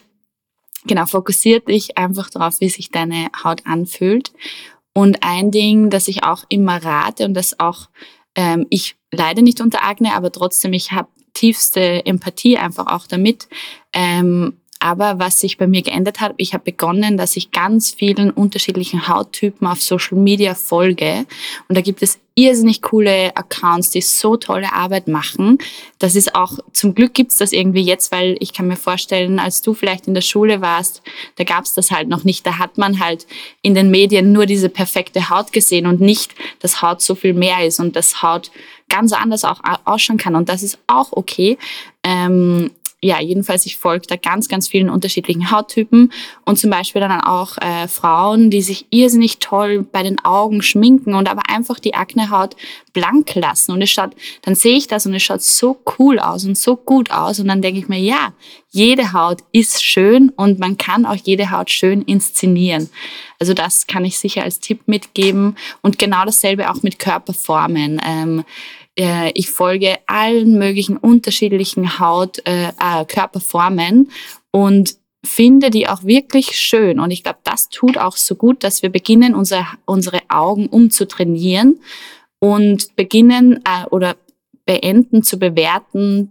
genau, fokussiert dich einfach darauf, wie sich deine Haut anfühlt. Und ein Ding, das ich auch immer rate und das auch ähm, ich leide nicht unter Akne, aber trotzdem, ich habe tiefste Empathie einfach auch damit. Ähm, aber was sich bei mir geändert hat, ich habe begonnen, dass ich ganz vielen unterschiedlichen Hauttypen auf Social Media folge. Und da gibt es irrsinnig coole Accounts, die so tolle Arbeit machen. Das ist auch, zum Glück gibt's das irgendwie jetzt, weil ich kann mir vorstellen, als du vielleicht in der Schule warst, da gab's das halt noch nicht. Da hat man halt in den Medien nur diese perfekte Haut gesehen und nicht, dass Haut so viel mehr ist und dass Haut ganz anders auch ausschauen kann. Und das ist auch okay. Ähm, ja, jedenfalls, ich folge da ganz, ganz vielen unterschiedlichen Hauttypen und zum Beispiel dann auch äh, Frauen, die sich irrsinnig toll bei den Augen schminken und aber einfach die Aknehaut blank lassen. Und es schaut, dann sehe ich das und es schaut so cool aus und so gut aus. Und dann denke ich mir, ja, jede Haut ist schön und man kann auch jede Haut schön inszenieren. Also das kann ich sicher als Tipp mitgeben. Und genau dasselbe auch mit Körperformen. Ähm, äh, ich folge allen möglichen unterschiedlichen Haut, äh, äh, Körperformen und finde die auch wirklich schön. Und ich glaube, das tut auch so gut, dass wir beginnen, unsere, unsere Augen umzutrainieren und beginnen äh, oder beenden zu bewerten,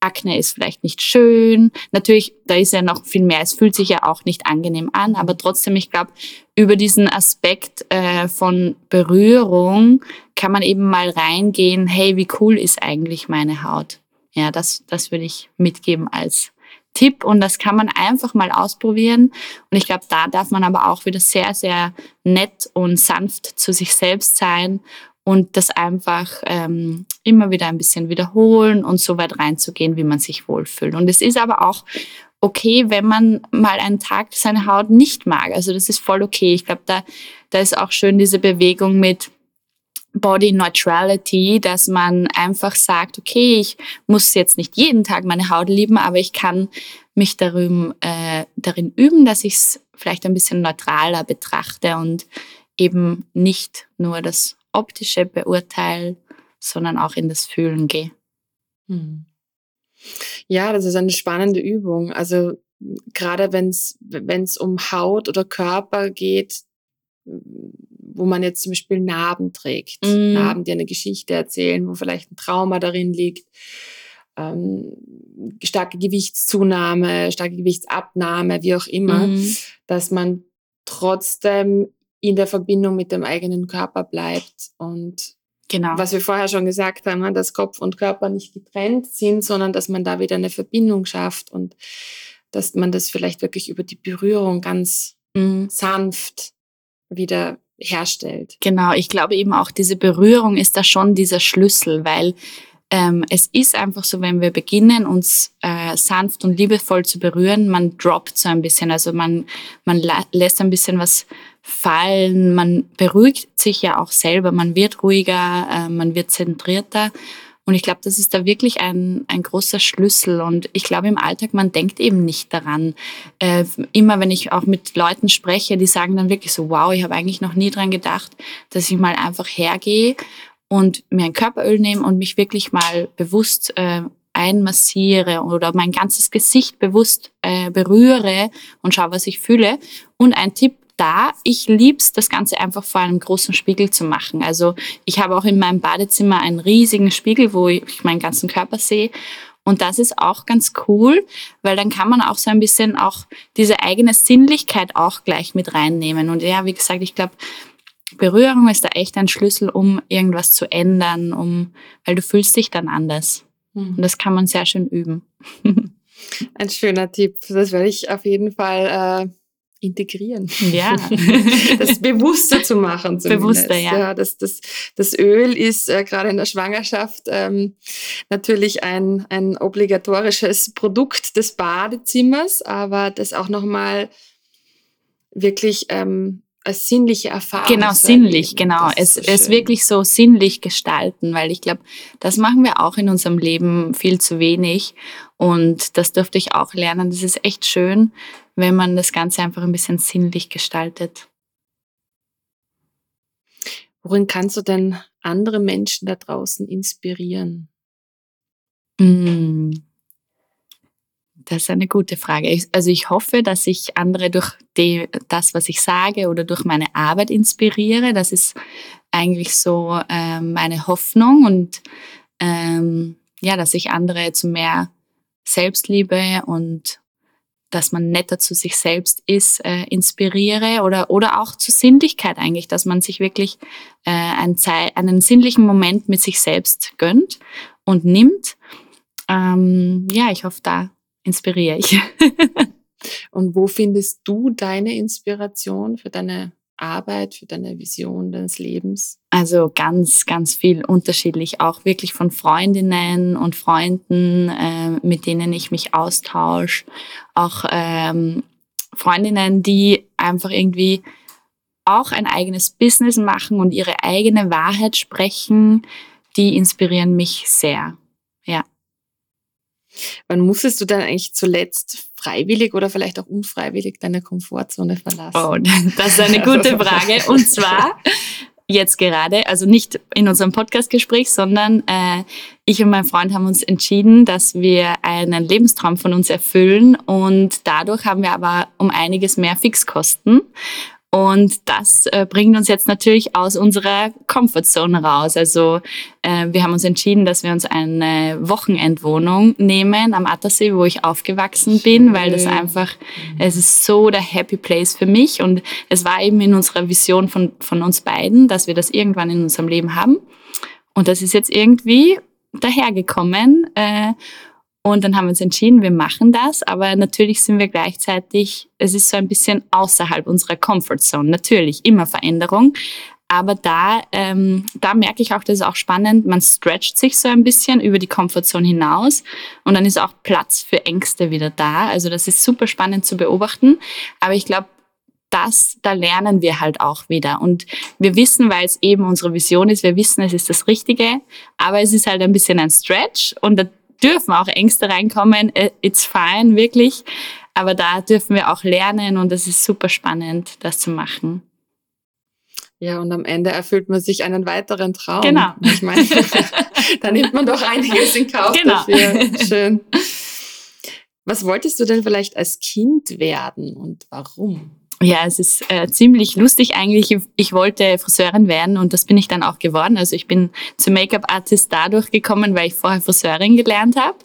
Akne ist vielleicht nicht schön. Natürlich, da ist ja noch viel mehr. Es fühlt sich ja auch nicht angenehm an, aber trotzdem, ich glaube, über diesen Aspekt äh, von Berührung kann man eben mal reingehen, hey, wie cool ist eigentlich meine Haut? Ja, das, das würde ich mitgeben als Tipp und das kann man einfach mal ausprobieren. Und ich glaube, da darf man aber auch wieder sehr, sehr nett und sanft zu sich selbst sein und das einfach ähm, immer wieder ein bisschen wiederholen und so weit reinzugehen, wie man sich wohlfühlt. Und es ist aber auch okay, wenn man mal einen Tag seine Haut nicht mag. Also das ist voll okay. Ich glaube, da, da ist auch schön diese Bewegung mit Body Neutrality, dass man einfach sagt, okay, ich muss jetzt nicht jeden Tag meine Haut lieben, aber ich kann mich darin, äh, darin üben, dass ich es vielleicht ein bisschen neutraler betrachte und eben nicht nur das optische beurteile, sondern auch in das Fühlen gehe. Hm. Ja, das ist eine spannende Übung. Also gerade wenn es um Haut oder Körper geht, wo man jetzt zum Beispiel Narben trägt, mm. Narben, die eine Geschichte erzählen, wo vielleicht ein Trauma darin liegt, ähm, starke Gewichtszunahme, starke Gewichtsabnahme, wie auch immer, mm. dass man trotzdem in der Verbindung mit dem eigenen Körper bleibt und Genau. Was wir vorher schon gesagt haben, ne, dass Kopf und Körper nicht getrennt sind, sondern dass man da wieder eine Verbindung schafft und dass man das vielleicht wirklich über die Berührung ganz mhm. sanft wieder herstellt. Genau, ich glaube eben auch, diese Berührung ist da schon dieser Schlüssel, weil ähm, es ist einfach so, wenn wir beginnen, uns äh, sanft und liebevoll zu berühren, man droppt so ein bisschen, also man, man lässt ein bisschen was fallen. Man beruhigt sich ja auch selber, man wird ruhiger, äh, man wird zentrierter. Und ich glaube, das ist da wirklich ein, ein großer Schlüssel. Und ich glaube, im Alltag, man denkt eben nicht daran. Äh, immer wenn ich auch mit Leuten spreche, die sagen dann wirklich so, wow, ich habe eigentlich noch nie dran gedacht, dass ich mal einfach hergehe und mir ein Körperöl nehme und mich wirklich mal bewusst äh, einmassiere oder mein ganzes Gesicht bewusst äh, berühre und schaue, was ich fühle. Und ein Tipp, da. Ich lieb's, das Ganze einfach vor einem großen Spiegel zu machen. Also ich habe auch in meinem Badezimmer einen riesigen Spiegel, wo ich meinen ganzen Körper sehe. Und das ist auch ganz cool, weil dann kann man auch so ein bisschen auch diese eigene Sinnlichkeit auch gleich mit reinnehmen. Und ja, wie gesagt, ich glaube, Berührung ist da echt ein Schlüssel, um irgendwas zu ändern, um, weil du fühlst dich dann anders. Mhm. Und das kann man sehr schön üben. Ein schöner Tipp. Das werde ich auf jeden Fall äh, integrieren. Ja. das bewusster zu machen. Zumindest. Bewusster, ja. ja das, das, das Öl ist äh, gerade in der Schwangerschaft ähm, natürlich ein, ein obligatorisches Produkt des Badezimmers, aber das auch nochmal wirklich ähm, als sinnliche Erfahrung. Genau, sinnlich, genau. Es, so es wirklich so sinnlich gestalten, weil ich glaube, das machen wir auch in unserem Leben viel zu wenig. Und das durfte ich auch lernen. Das ist echt schön, wenn man das Ganze einfach ein bisschen sinnlich gestaltet. Worin kannst du denn andere Menschen da draußen inspirieren? Mm. Das ist eine gute Frage. Also ich hoffe, dass ich andere durch die, das, was ich sage oder durch meine Arbeit inspiriere. Das ist eigentlich so äh, meine Hoffnung und ähm, ja, dass ich andere zu mehr Selbstliebe und dass man netter zu sich selbst ist, äh, inspiriere oder, oder auch zu Sinnlichkeit eigentlich, dass man sich wirklich äh, einen, einen sinnlichen Moment mit sich selbst gönnt und nimmt. Ähm, ja, ich hoffe, da inspiriere ich. Und wo findest du deine Inspiration für deine Arbeit, für deine Vision deines Lebens? Also ganz, ganz viel unterschiedlich, auch wirklich von Freundinnen und Freunden, äh, mit denen ich mich austausche, auch ähm, Freundinnen, die einfach irgendwie auch ein eigenes Business machen und ihre eigene Wahrheit sprechen, die inspirieren mich sehr. Ja. Wann musstest du dann eigentlich zuletzt freiwillig oder vielleicht auch unfreiwillig deine Komfortzone verlassen? Oh, das ist eine gute Frage. Und zwar jetzt gerade, also nicht in unserem Podcastgespräch, sondern äh, ich und mein Freund haben uns entschieden, dass wir einen Lebenstraum von uns erfüllen und dadurch haben wir aber um einiges mehr Fixkosten. Und das äh, bringt uns jetzt natürlich aus unserer Comfortzone raus. Also äh, wir haben uns entschieden, dass wir uns eine Wochenendwohnung nehmen am Attersee, wo ich aufgewachsen bin, weil das einfach, es ist so der Happy Place für mich. Und es war eben in unserer Vision von, von uns beiden, dass wir das irgendwann in unserem Leben haben. Und das ist jetzt irgendwie dahergekommen. Äh, und dann haben wir uns entschieden, wir machen das, aber natürlich sind wir gleichzeitig, es ist so ein bisschen außerhalb unserer Comfortzone. Natürlich immer Veränderung, aber da, ähm, da merke ich auch, das ist auch spannend, man stretcht sich so ein bisschen über die Comfortzone hinaus. Und dann ist auch Platz für Ängste wieder da. Also das ist super spannend zu beobachten, aber ich glaube, das, da lernen wir halt auch wieder. Und wir wissen, weil es eben unsere Vision ist, wir wissen, es ist das Richtige, aber es ist halt ein bisschen ein Stretch. Und dürfen auch Ängste reinkommen. Äh, it's fine, wirklich. Aber da dürfen wir auch lernen und es ist super spannend, das zu machen. Ja, und am Ende erfüllt man sich einen weiteren Traum. Genau. Ich meine, da nimmt man doch einiges in Kauf genau. dafür. Schön. Was wolltest du denn vielleicht als Kind werden und warum? Ja, es ist äh, ziemlich lustig eigentlich. Ich wollte Friseurin werden und das bin ich dann auch geworden. Also ich bin zum Make-up-Artist dadurch gekommen, weil ich vorher Friseurin gelernt habe.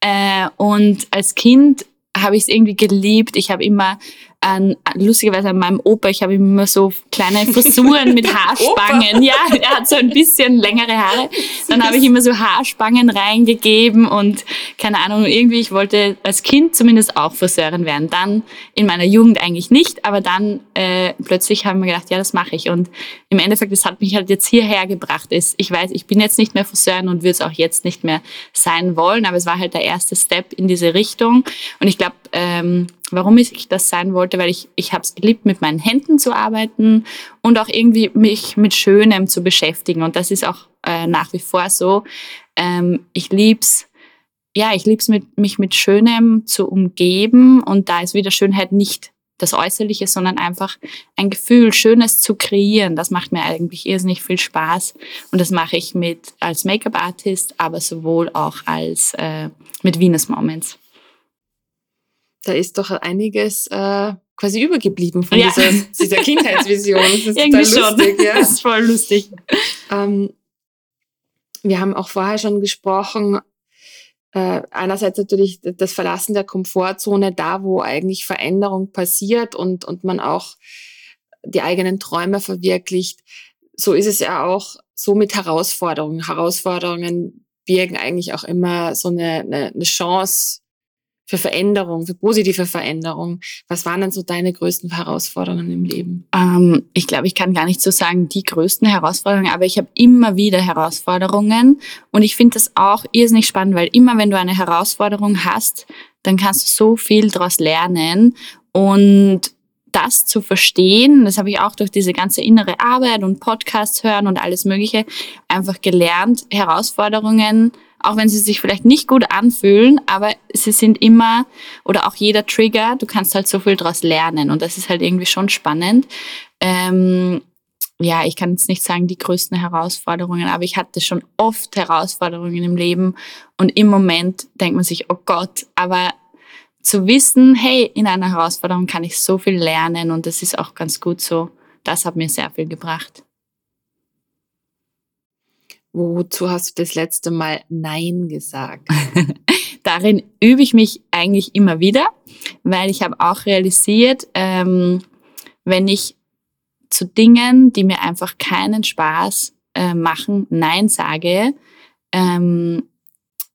Äh, und als Kind habe ich es irgendwie geliebt. Ich habe immer an, lustigerweise an meinem Opa, ich habe immer so kleine Frisuren mit Haarspangen. ja, er hat so ein bisschen längere Haare. Dann habe ich immer so Haarspangen reingegeben und keine Ahnung, irgendwie, ich wollte als Kind zumindest auch Friseurin werden. Dann in meiner Jugend eigentlich nicht, aber dann äh, plötzlich haben wir gedacht, ja, das mache ich. Und im Endeffekt, das hat mich halt jetzt hierher gebracht. Ist, ich weiß, ich bin jetzt nicht mehr Friseurin und würde es auch jetzt nicht mehr sein wollen, aber es war halt der erste Step in diese Richtung. Und ich glaube, ähm, warum ich das sein wollte, weil ich, ich habe es geliebt, mit meinen Händen zu arbeiten und auch irgendwie mich mit Schönem zu beschäftigen. Und das ist auch äh, nach wie vor so. Ähm, ich lieb's, ja, ich lieb's mit, mich mit Schönem zu umgeben und da ist wieder Schönheit nicht das Äußerliche, sondern einfach ein Gefühl, Schönes zu kreieren. Das macht mir eigentlich irrsinnig viel Spaß und das mache ich mit als Make-up-Artist, aber sowohl auch als äh, mit Venus Moments da ist doch einiges äh, quasi übergeblieben von ja. dieser, dieser Kindheitsvision. Das ist Irgendwie lustig. Schon. Ja. Das ist voll lustig. Ähm, wir haben auch vorher schon gesprochen, äh, einerseits natürlich das Verlassen der Komfortzone, da wo eigentlich Veränderung passiert und, und man auch die eigenen Träume verwirklicht. So ist es ja auch so mit Herausforderungen. Herausforderungen birgen eigentlich auch immer so eine, eine, eine Chance für Veränderung, für positive Veränderung? Was waren denn so deine größten Herausforderungen im Leben? Ähm, ich glaube, ich kann gar nicht so sagen, die größten Herausforderungen, aber ich habe immer wieder Herausforderungen und ich finde das auch irrsinnig spannend, weil immer wenn du eine Herausforderung hast, dann kannst du so viel daraus lernen und das zu verstehen, das habe ich auch durch diese ganze innere Arbeit und Podcasts hören und alles Mögliche einfach gelernt, Herausforderungen, auch wenn sie sich vielleicht nicht gut anfühlen, aber sie sind immer oder auch jeder Trigger, du kannst halt so viel daraus lernen und das ist halt irgendwie schon spannend. Ähm, ja, ich kann jetzt nicht sagen, die größten Herausforderungen, aber ich hatte schon oft Herausforderungen im Leben und im Moment denkt man sich, oh Gott, aber zu wissen, hey, in einer Herausforderung kann ich so viel lernen und das ist auch ganz gut so. Das hat mir sehr viel gebracht. Wozu hast du das letzte Mal Nein gesagt? Darin übe ich mich eigentlich immer wieder, weil ich habe auch realisiert, ähm, wenn ich zu Dingen, die mir einfach keinen Spaß äh, machen, Nein sage, ähm,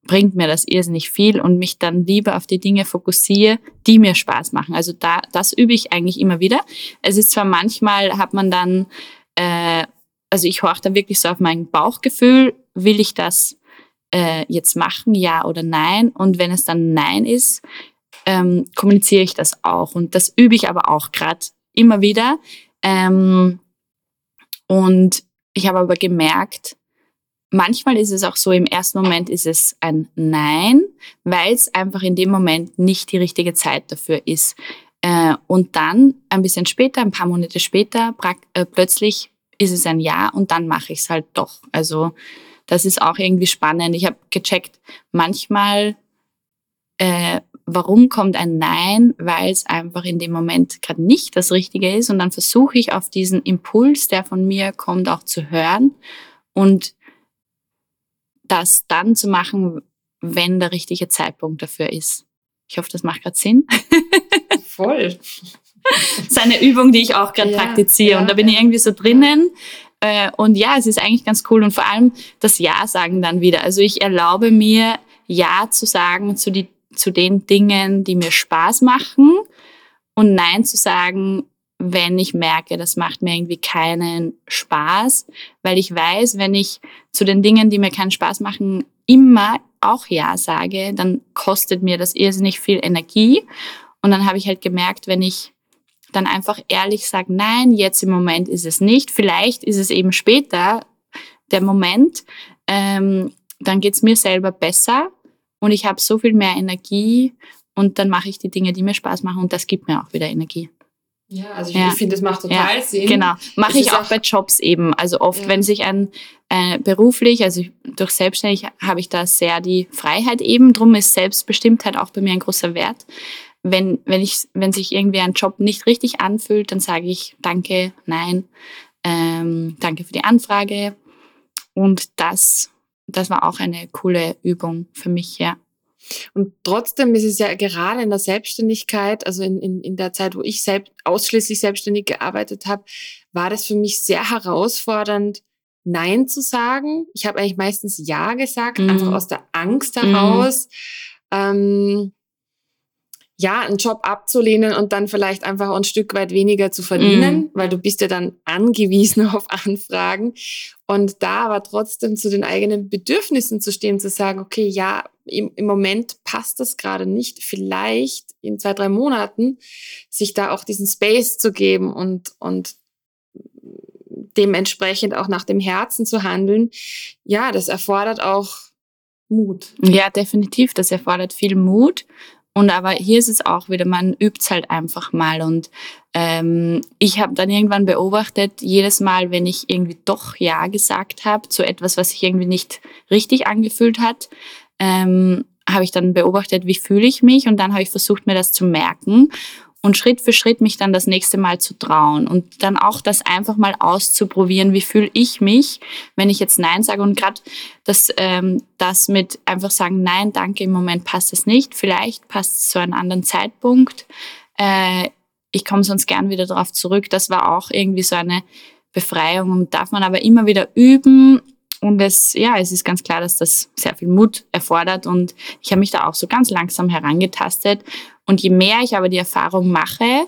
bringt mir das irrsinnig viel und mich dann lieber auf die Dinge fokussiere, die mir Spaß machen. Also da, das übe ich eigentlich immer wieder. Es ist zwar manchmal, hat man dann, äh, also ich horche da wirklich so auf mein Bauchgefühl, will ich das äh, jetzt machen, ja oder nein? Und wenn es dann nein ist, ähm, kommuniziere ich das auch. Und das übe ich aber auch gerade immer wieder. Ähm, und ich habe aber gemerkt, manchmal ist es auch so, im ersten Moment ist es ein Nein, weil es einfach in dem Moment nicht die richtige Zeit dafür ist. Äh, und dann ein bisschen später, ein paar Monate später, äh, plötzlich ist es ein Ja und dann mache ich es halt doch. Also das ist auch irgendwie spannend. Ich habe gecheckt, manchmal, äh, warum kommt ein Nein, weil es einfach in dem Moment gerade nicht das Richtige ist. Und dann versuche ich auf diesen Impuls, der von mir kommt, auch zu hören und das dann zu machen, wenn der richtige Zeitpunkt dafür ist. Ich hoffe, das macht gerade Sinn. Voll. das ist eine Übung, die ich auch gerade ja, praktiziere. Ja, und da bin ich irgendwie so drinnen. Äh, und ja, es ist eigentlich ganz cool. Und vor allem das Ja sagen dann wieder. Also ich erlaube mir, Ja zu sagen zu, die, zu den Dingen, die mir Spaß machen. Und Nein zu sagen, wenn ich merke, das macht mir irgendwie keinen Spaß, weil ich weiß, wenn ich zu den Dingen, die mir keinen Spaß machen, immer auch Ja sage, dann kostet mir das irrsinnig viel Energie. Und dann habe ich halt gemerkt, wenn ich dann einfach ehrlich sage, nein, jetzt im Moment ist es nicht, vielleicht ist es eben später der Moment, ähm, dann geht's mir selber besser und ich habe so viel mehr Energie und dann mache ich die Dinge, die mir Spaß machen und das gibt mir auch wieder Energie. Ja, also ich, ja. finde, das macht total ja, Sinn. Genau, mache ich auch, auch bei Jobs eben. Also oft, ja. wenn sich ein äh, beruflich, also durch selbstständig habe ich da sehr die Freiheit eben. Drum ist Selbstbestimmtheit auch bei mir ein großer Wert. Wenn, wenn, ich, wenn sich irgendwie ein Job nicht richtig anfühlt, dann sage ich Danke, nein, ähm, danke für die Anfrage. Und das, das war auch eine coole Übung für mich, ja. Und trotzdem ist es ja gerade in der Selbstständigkeit, also in, in, in der Zeit, wo ich selbst, ausschließlich selbstständig gearbeitet habe, war das für mich sehr herausfordernd, Nein zu sagen. Ich habe eigentlich meistens Ja gesagt, mhm. einfach aus der Angst mhm. heraus. Mhm. Ähm, ja, einen Job abzulehnen und dann vielleicht einfach ein Stück weit weniger zu verdienen, mm. weil du bist ja dann angewiesen auf Anfragen. Und da aber trotzdem zu den eigenen Bedürfnissen zu stehen, zu sagen, okay, ja, im, im Moment passt das gerade nicht, vielleicht in zwei, drei Monaten sich da auch diesen Space zu geben und, und dementsprechend auch nach dem Herzen zu handeln. Ja, das erfordert auch Mut. Ja, definitiv. Das erfordert viel Mut. Und aber hier ist es auch wieder, man übt es halt einfach mal. Und ähm, ich habe dann irgendwann beobachtet, jedes Mal, wenn ich irgendwie doch Ja gesagt habe zu etwas, was sich irgendwie nicht richtig angefühlt hat, ähm, habe ich dann beobachtet, wie fühle ich mich und dann habe ich versucht, mir das zu merken und Schritt für Schritt mich dann das nächste Mal zu trauen und dann auch das einfach mal auszuprobieren, wie fühle ich mich, wenn ich jetzt Nein sage und gerade das, ähm, das mit einfach sagen, nein, danke, im Moment passt es nicht, vielleicht passt es zu einem anderen Zeitpunkt, äh, ich komme sonst gern wieder darauf zurück, das war auch irgendwie so eine Befreiung darf man aber immer wieder üben und es, ja, es ist ganz klar, dass das sehr viel Mut erfordert und ich habe mich da auch so ganz langsam herangetastet und je mehr ich aber die Erfahrung mache,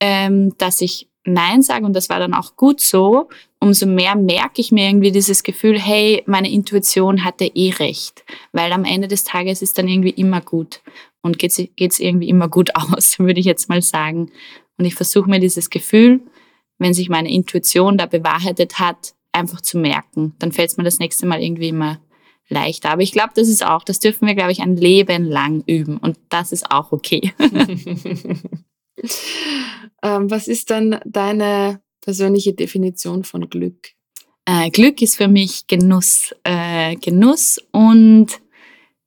ähm, dass ich Nein sage, und das war dann auch gut so, umso mehr merke ich mir irgendwie dieses Gefühl, hey, meine Intuition hatte eh recht. Weil am Ende des Tages ist dann irgendwie immer gut und geht es irgendwie immer gut aus, würde ich jetzt mal sagen. Und ich versuche mir dieses Gefühl, wenn sich meine Intuition da bewahrheitet hat, einfach zu merken. Dann fällt es mir das nächste Mal irgendwie immer leichter. Aber ich glaube, das ist auch, das dürfen wir, glaube ich, ein Leben lang üben. Und das ist auch okay. ähm, was ist dann deine persönliche Definition von Glück? Äh, Glück ist für mich Genuss. Äh, Genuss und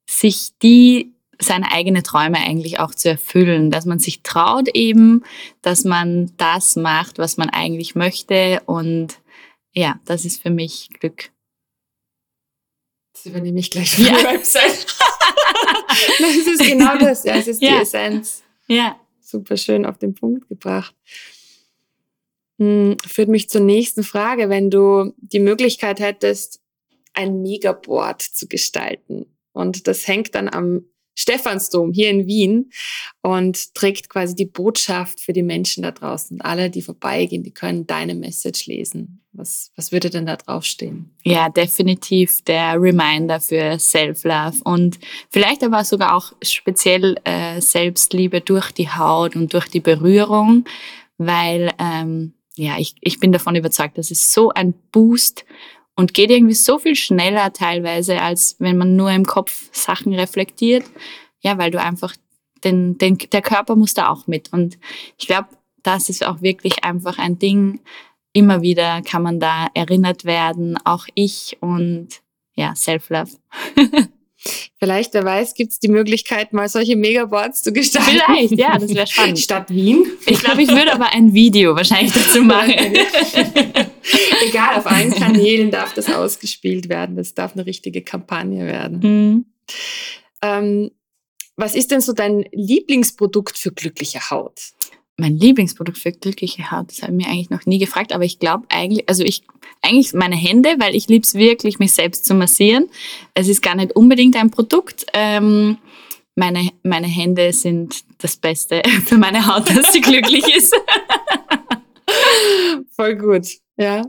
sich die seine eigenen Träume eigentlich auch zu erfüllen, dass man sich traut eben, dass man das macht, was man eigentlich möchte und ja, das ist für mich Glück. Das übernehme ich gleich von ja. der Website. das ist genau das, ja, es ist ja. die Essenz. Ja. Super schön auf den Punkt gebracht. Hm, führt mich zur nächsten Frage. Wenn du die Möglichkeit hättest, ein Megaboard zu gestalten und das hängt dann am Stephansdom hier in Wien und trägt quasi die Botschaft für die Menschen da draußen. Alle, die vorbeigehen, die können deine Message lesen. Was, was würde denn da draufstehen? Ja, definitiv der Reminder für Self-Love und vielleicht aber sogar auch speziell äh, Selbstliebe durch die Haut und durch die Berührung, weil ähm, ja, ich, ich bin davon überzeugt, dass es so ein Boost und geht irgendwie so viel schneller teilweise, als wenn man nur im Kopf Sachen reflektiert. Ja, weil du einfach den, den, der Körper muss da auch mit. Und ich glaube, das ist auch wirklich einfach ein Ding. Immer wieder kann man da erinnert werden, auch ich und ja, Self-Love. Vielleicht, wer weiß, gibt es die Möglichkeit, mal solche Megaboards zu gestalten. Vielleicht, ja, das wäre spannend. Stadt Wien. Ich glaube, ich würde aber ein Video wahrscheinlich dazu machen. Egal, auf allen Kanälen darf das ausgespielt werden. Das darf eine richtige Kampagne werden. Mhm. Ähm, was ist denn so dein Lieblingsprodukt für glückliche Haut? Mein Lieblingsprodukt für glückliche Haut, das habe ich mir eigentlich noch nie gefragt, aber ich glaube eigentlich, also ich, eigentlich meine Hände, weil ich liebe es wirklich, mich selbst zu massieren. Es ist gar nicht unbedingt ein Produkt. Ähm, meine, meine Hände sind das Beste für meine Haut, dass sie glücklich ist. Voll gut, ja.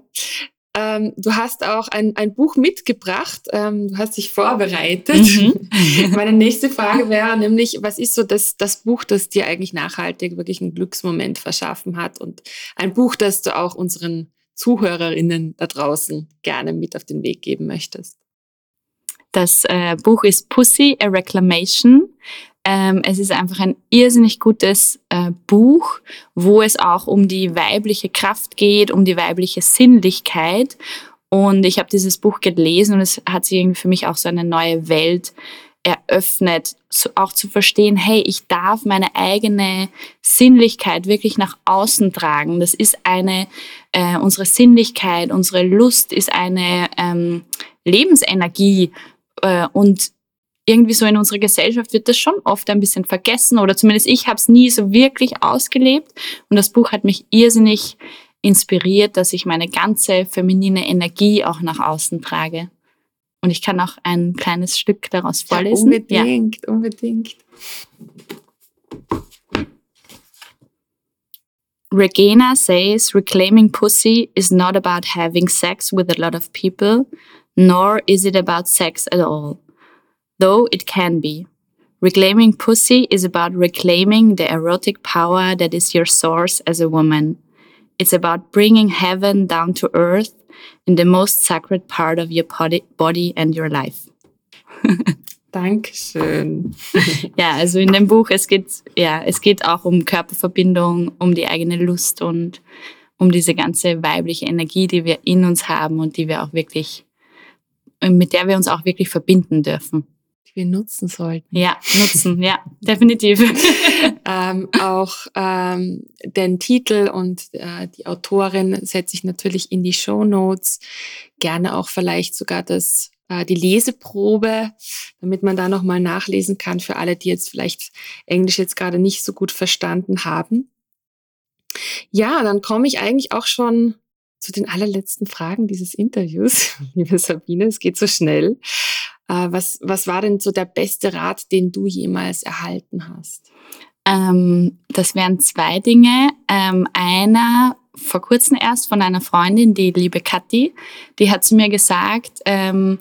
Ähm, du hast auch ein, ein Buch mitgebracht, ähm, du hast dich vorbereitet. Mhm. Meine nächste Frage wäre nämlich, was ist so das, das Buch, das dir eigentlich nachhaltig wirklich einen Glücksmoment verschaffen hat und ein Buch, das du auch unseren Zuhörerinnen da draußen gerne mit auf den Weg geben möchtest? Das äh, Buch ist Pussy, a Reclamation ähm, es ist einfach ein irrsinnig gutes äh, Buch, wo es auch um die weibliche Kraft geht, um die weibliche Sinnlichkeit. Und ich habe dieses Buch gelesen und es hat sich irgendwie für mich auch so eine neue Welt eröffnet, auch zu verstehen, hey, ich darf meine eigene Sinnlichkeit wirklich nach außen tragen. Das ist eine, äh, unsere Sinnlichkeit, unsere Lust ist eine ähm, Lebensenergie äh, und irgendwie so in unserer Gesellschaft wird das schon oft ein bisschen vergessen oder zumindest ich habe es nie so wirklich ausgelebt und das Buch hat mich irrsinnig inspiriert, dass ich meine ganze feminine Energie auch nach außen trage. Und ich kann auch ein kleines Stück daraus vorlesen. Ja, unbedingt, ja. unbedingt. Regina says reclaiming pussy is not about having sex with a lot of people, nor is it about sex at all. Though it can be. Reclaiming pussy is about reclaiming the erotic power that is your source as a woman. It's about bringing heaven down to earth in the most sacred part of your body and your life. Dankeschön. ja, also in dem Buch, es geht, ja, es geht auch um Körperverbindung, um die eigene Lust und um diese ganze weibliche Energie, die wir in uns haben und die wir auch wirklich, mit der wir uns auch wirklich verbinden dürfen die wir nutzen sollten. Ja, nutzen, ja, definitiv. ähm, auch ähm, den Titel und äh, die Autorin setze ich natürlich in die Show Notes. Gerne auch vielleicht sogar das äh, die Leseprobe, damit man da nochmal nachlesen kann für alle, die jetzt vielleicht Englisch jetzt gerade nicht so gut verstanden haben. Ja, dann komme ich eigentlich auch schon zu den allerletzten Fragen dieses Interviews, liebe Sabine. Es geht so schnell. Äh, was, was war denn so der beste Rat, den du jemals erhalten hast? Ähm, das wären zwei Dinge. Ähm, einer vor kurzem erst von einer Freundin, die liebe Kathi, die hat zu mir gesagt, ähm,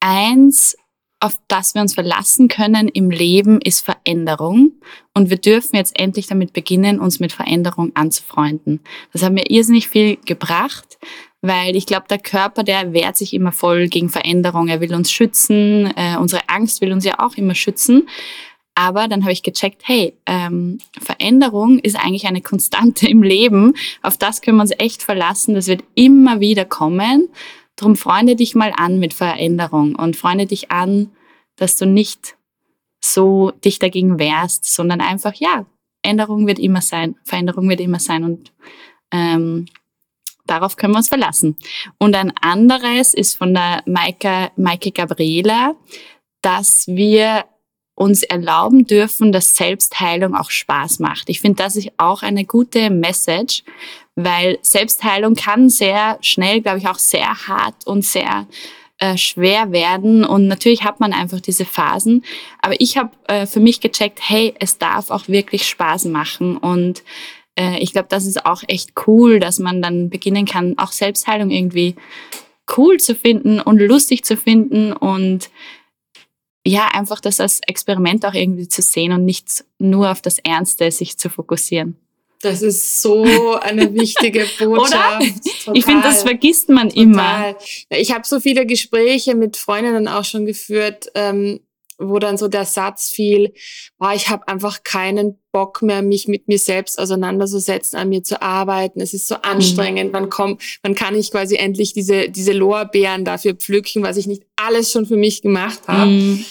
eins, auf das wir uns verlassen können im Leben, ist Veränderung. Und wir dürfen jetzt endlich damit beginnen, uns mit Veränderung anzufreunden. Das hat mir irrsinnig viel gebracht, weil ich glaube, der Körper, der wehrt sich immer voll gegen Veränderung. Er will uns schützen, äh, unsere Angst will uns ja auch immer schützen. Aber dann habe ich gecheckt, hey, ähm, Veränderung ist eigentlich eine Konstante im Leben. Auf das können wir uns echt verlassen. Das wird immer wieder kommen. Drum freunde dich mal an mit Veränderung und freunde dich an, dass du nicht so dich dagegen wehrst, sondern einfach, ja, Änderung wird immer sein, Veränderung wird immer sein und ähm, darauf können wir uns verlassen. Und ein anderes ist von der Maike, Maike Gabriela, dass wir uns erlauben dürfen, dass Selbstheilung auch Spaß macht. Ich finde, das ist auch eine gute Message, weil Selbstheilung kann sehr schnell, glaube ich, auch sehr hart und sehr äh, schwer werden. Und natürlich hat man einfach diese Phasen. Aber ich habe äh, für mich gecheckt, hey, es darf auch wirklich Spaß machen. Und äh, ich glaube, das ist auch echt cool, dass man dann beginnen kann, auch Selbstheilung irgendwie cool zu finden und lustig zu finden und ja, einfach das als Experiment auch irgendwie zu sehen und nicht nur auf das Ernste sich zu fokussieren. Das ist so eine wichtige Botschaft. Ich finde, das vergisst man total. immer. Ich habe so viele Gespräche mit Freundinnen auch schon geführt, ähm, wo dann so der Satz fiel, boah, ich habe einfach keinen Bock mehr, mich mit mir selbst auseinanderzusetzen, an mir zu arbeiten. Es ist so mhm. anstrengend. Wann kommt, wann kann ich quasi endlich diese, diese Lorbeeren dafür pflücken, was ich nicht alles schon für mich gemacht habe. Mhm.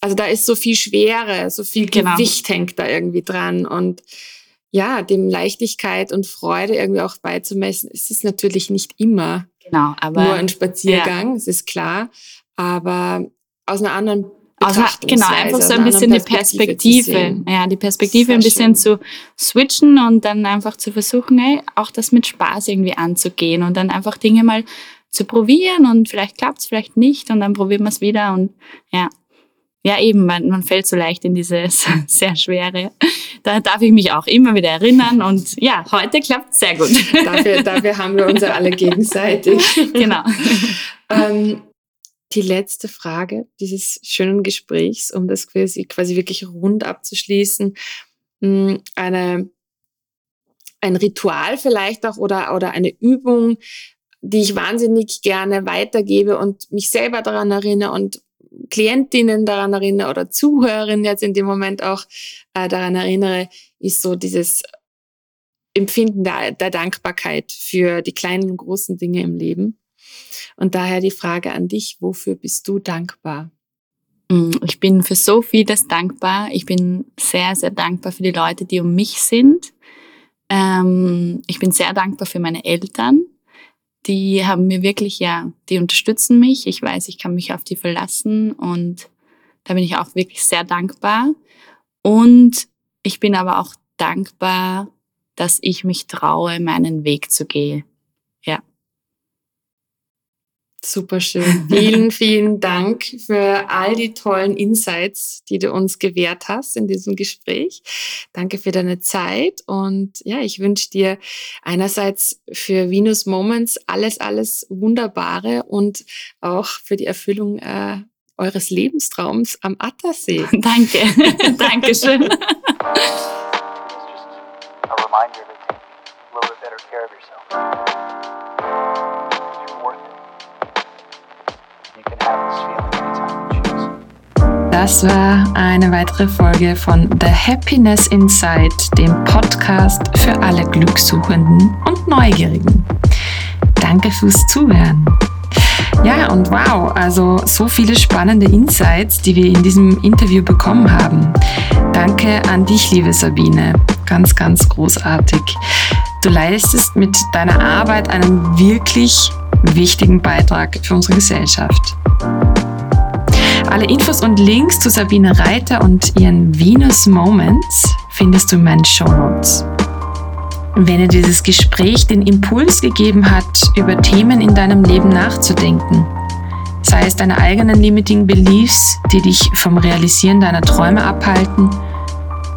Also da ist so viel Schwere, so viel genau. Gewicht hängt da irgendwie dran und ja, dem Leichtigkeit und Freude irgendwie auch beizumessen, es ist natürlich nicht immer genau, aber, nur ein Spaziergang, ja. es ist klar, aber aus einer anderen also, genau, einfach so ein bisschen die Perspektive. Ja, die Perspektive ein bisschen schön. zu switchen und dann einfach zu versuchen, hey, auch das mit Spaß irgendwie anzugehen und dann einfach Dinge mal zu probieren und vielleicht klappt es, vielleicht nicht und dann probieren wir es wieder und ja, ja, eben, man, man fällt so leicht in dieses sehr schwere. Da darf ich mich auch immer wieder erinnern und ja, heute klappt sehr gut. Dafür, dafür haben wir uns ja alle gegenseitig. Genau. ähm, die letzte Frage dieses schönen Gesprächs, um das quasi, quasi wirklich rund abzuschließen. Hm, eine, ein Ritual vielleicht auch oder, oder eine Übung, die ich wahnsinnig gerne weitergebe und mich selber daran erinnere und Klientinnen daran erinnere oder Zuhörerinnen jetzt in dem Moment auch äh, daran erinnere, ist so dieses Empfinden der, der Dankbarkeit für die kleinen und großen Dinge im Leben. Und daher die Frage an dich, wofür bist du dankbar? Mm, ich bin für so vieles dankbar. Ich bin sehr, sehr dankbar für die Leute, die um mich sind. Ähm, ich bin sehr dankbar für meine Eltern, die haben mir wirklich, ja, die unterstützen mich. Ich weiß, ich kann mich auf die verlassen und da bin ich auch wirklich sehr dankbar. Und ich bin aber auch dankbar, dass ich mich traue, meinen Weg zu gehen. Super schön. Vielen, vielen Dank für all die tollen Insights, die du uns gewährt hast in diesem Gespräch. Danke für deine Zeit und ja, ich wünsche dir einerseits für Venus Moments alles, alles Wunderbare und auch für die Erfüllung äh, eures Lebenstraums am Attersee. Danke. Dankeschön. A reminder to take a little bit better care of yourself. Das war eine weitere Folge von The Happiness Inside, dem Podcast für alle Glückssuchenden und Neugierigen. Danke fürs Zuhören. Ja, und wow, also so viele spannende Insights, die wir in diesem Interview bekommen haben. Danke an dich, liebe Sabine. Ganz, ganz großartig. Du leistest mit deiner Arbeit einen wirklich wichtigen Beitrag für unsere Gesellschaft. Alle Infos und Links zu Sabine Reiter und ihren Venus Moments findest du in meinen Show Notes. Wenn dir dieses Gespräch den Impuls gegeben hat, über Themen in deinem Leben nachzudenken, sei es deine eigenen limiting beliefs, die dich vom Realisieren deiner Träume abhalten,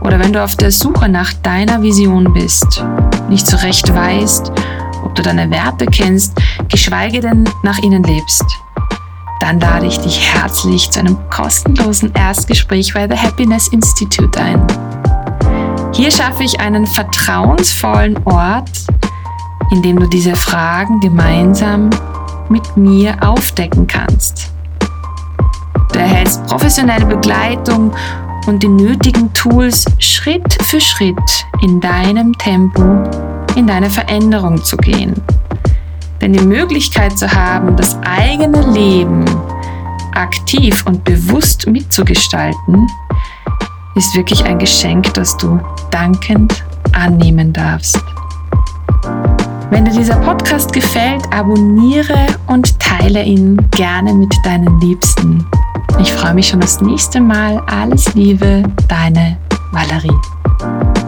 oder wenn du auf der Suche nach deiner Vision bist, nicht so recht weißt, ob du deine Werte kennst, geschweige denn nach ihnen lebst, dann lade ich dich herzlich zu einem kostenlosen Erstgespräch bei The Happiness Institute ein. Hier schaffe ich einen vertrauensvollen Ort, in dem du diese Fragen gemeinsam mit mir aufdecken kannst. Du erhältst professionelle Begleitung und die nötigen Tools Schritt für Schritt in deinem Tempo in deine Veränderung zu gehen. Denn die Möglichkeit zu haben, das eigene Leben aktiv und bewusst mitzugestalten, ist wirklich ein Geschenk, das du dankend annehmen darfst. Wenn dir dieser Podcast gefällt, abonniere und teile ihn gerne mit deinen Liebsten. Ich freue mich schon das nächste Mal. Alles Liebe, deine Valerie.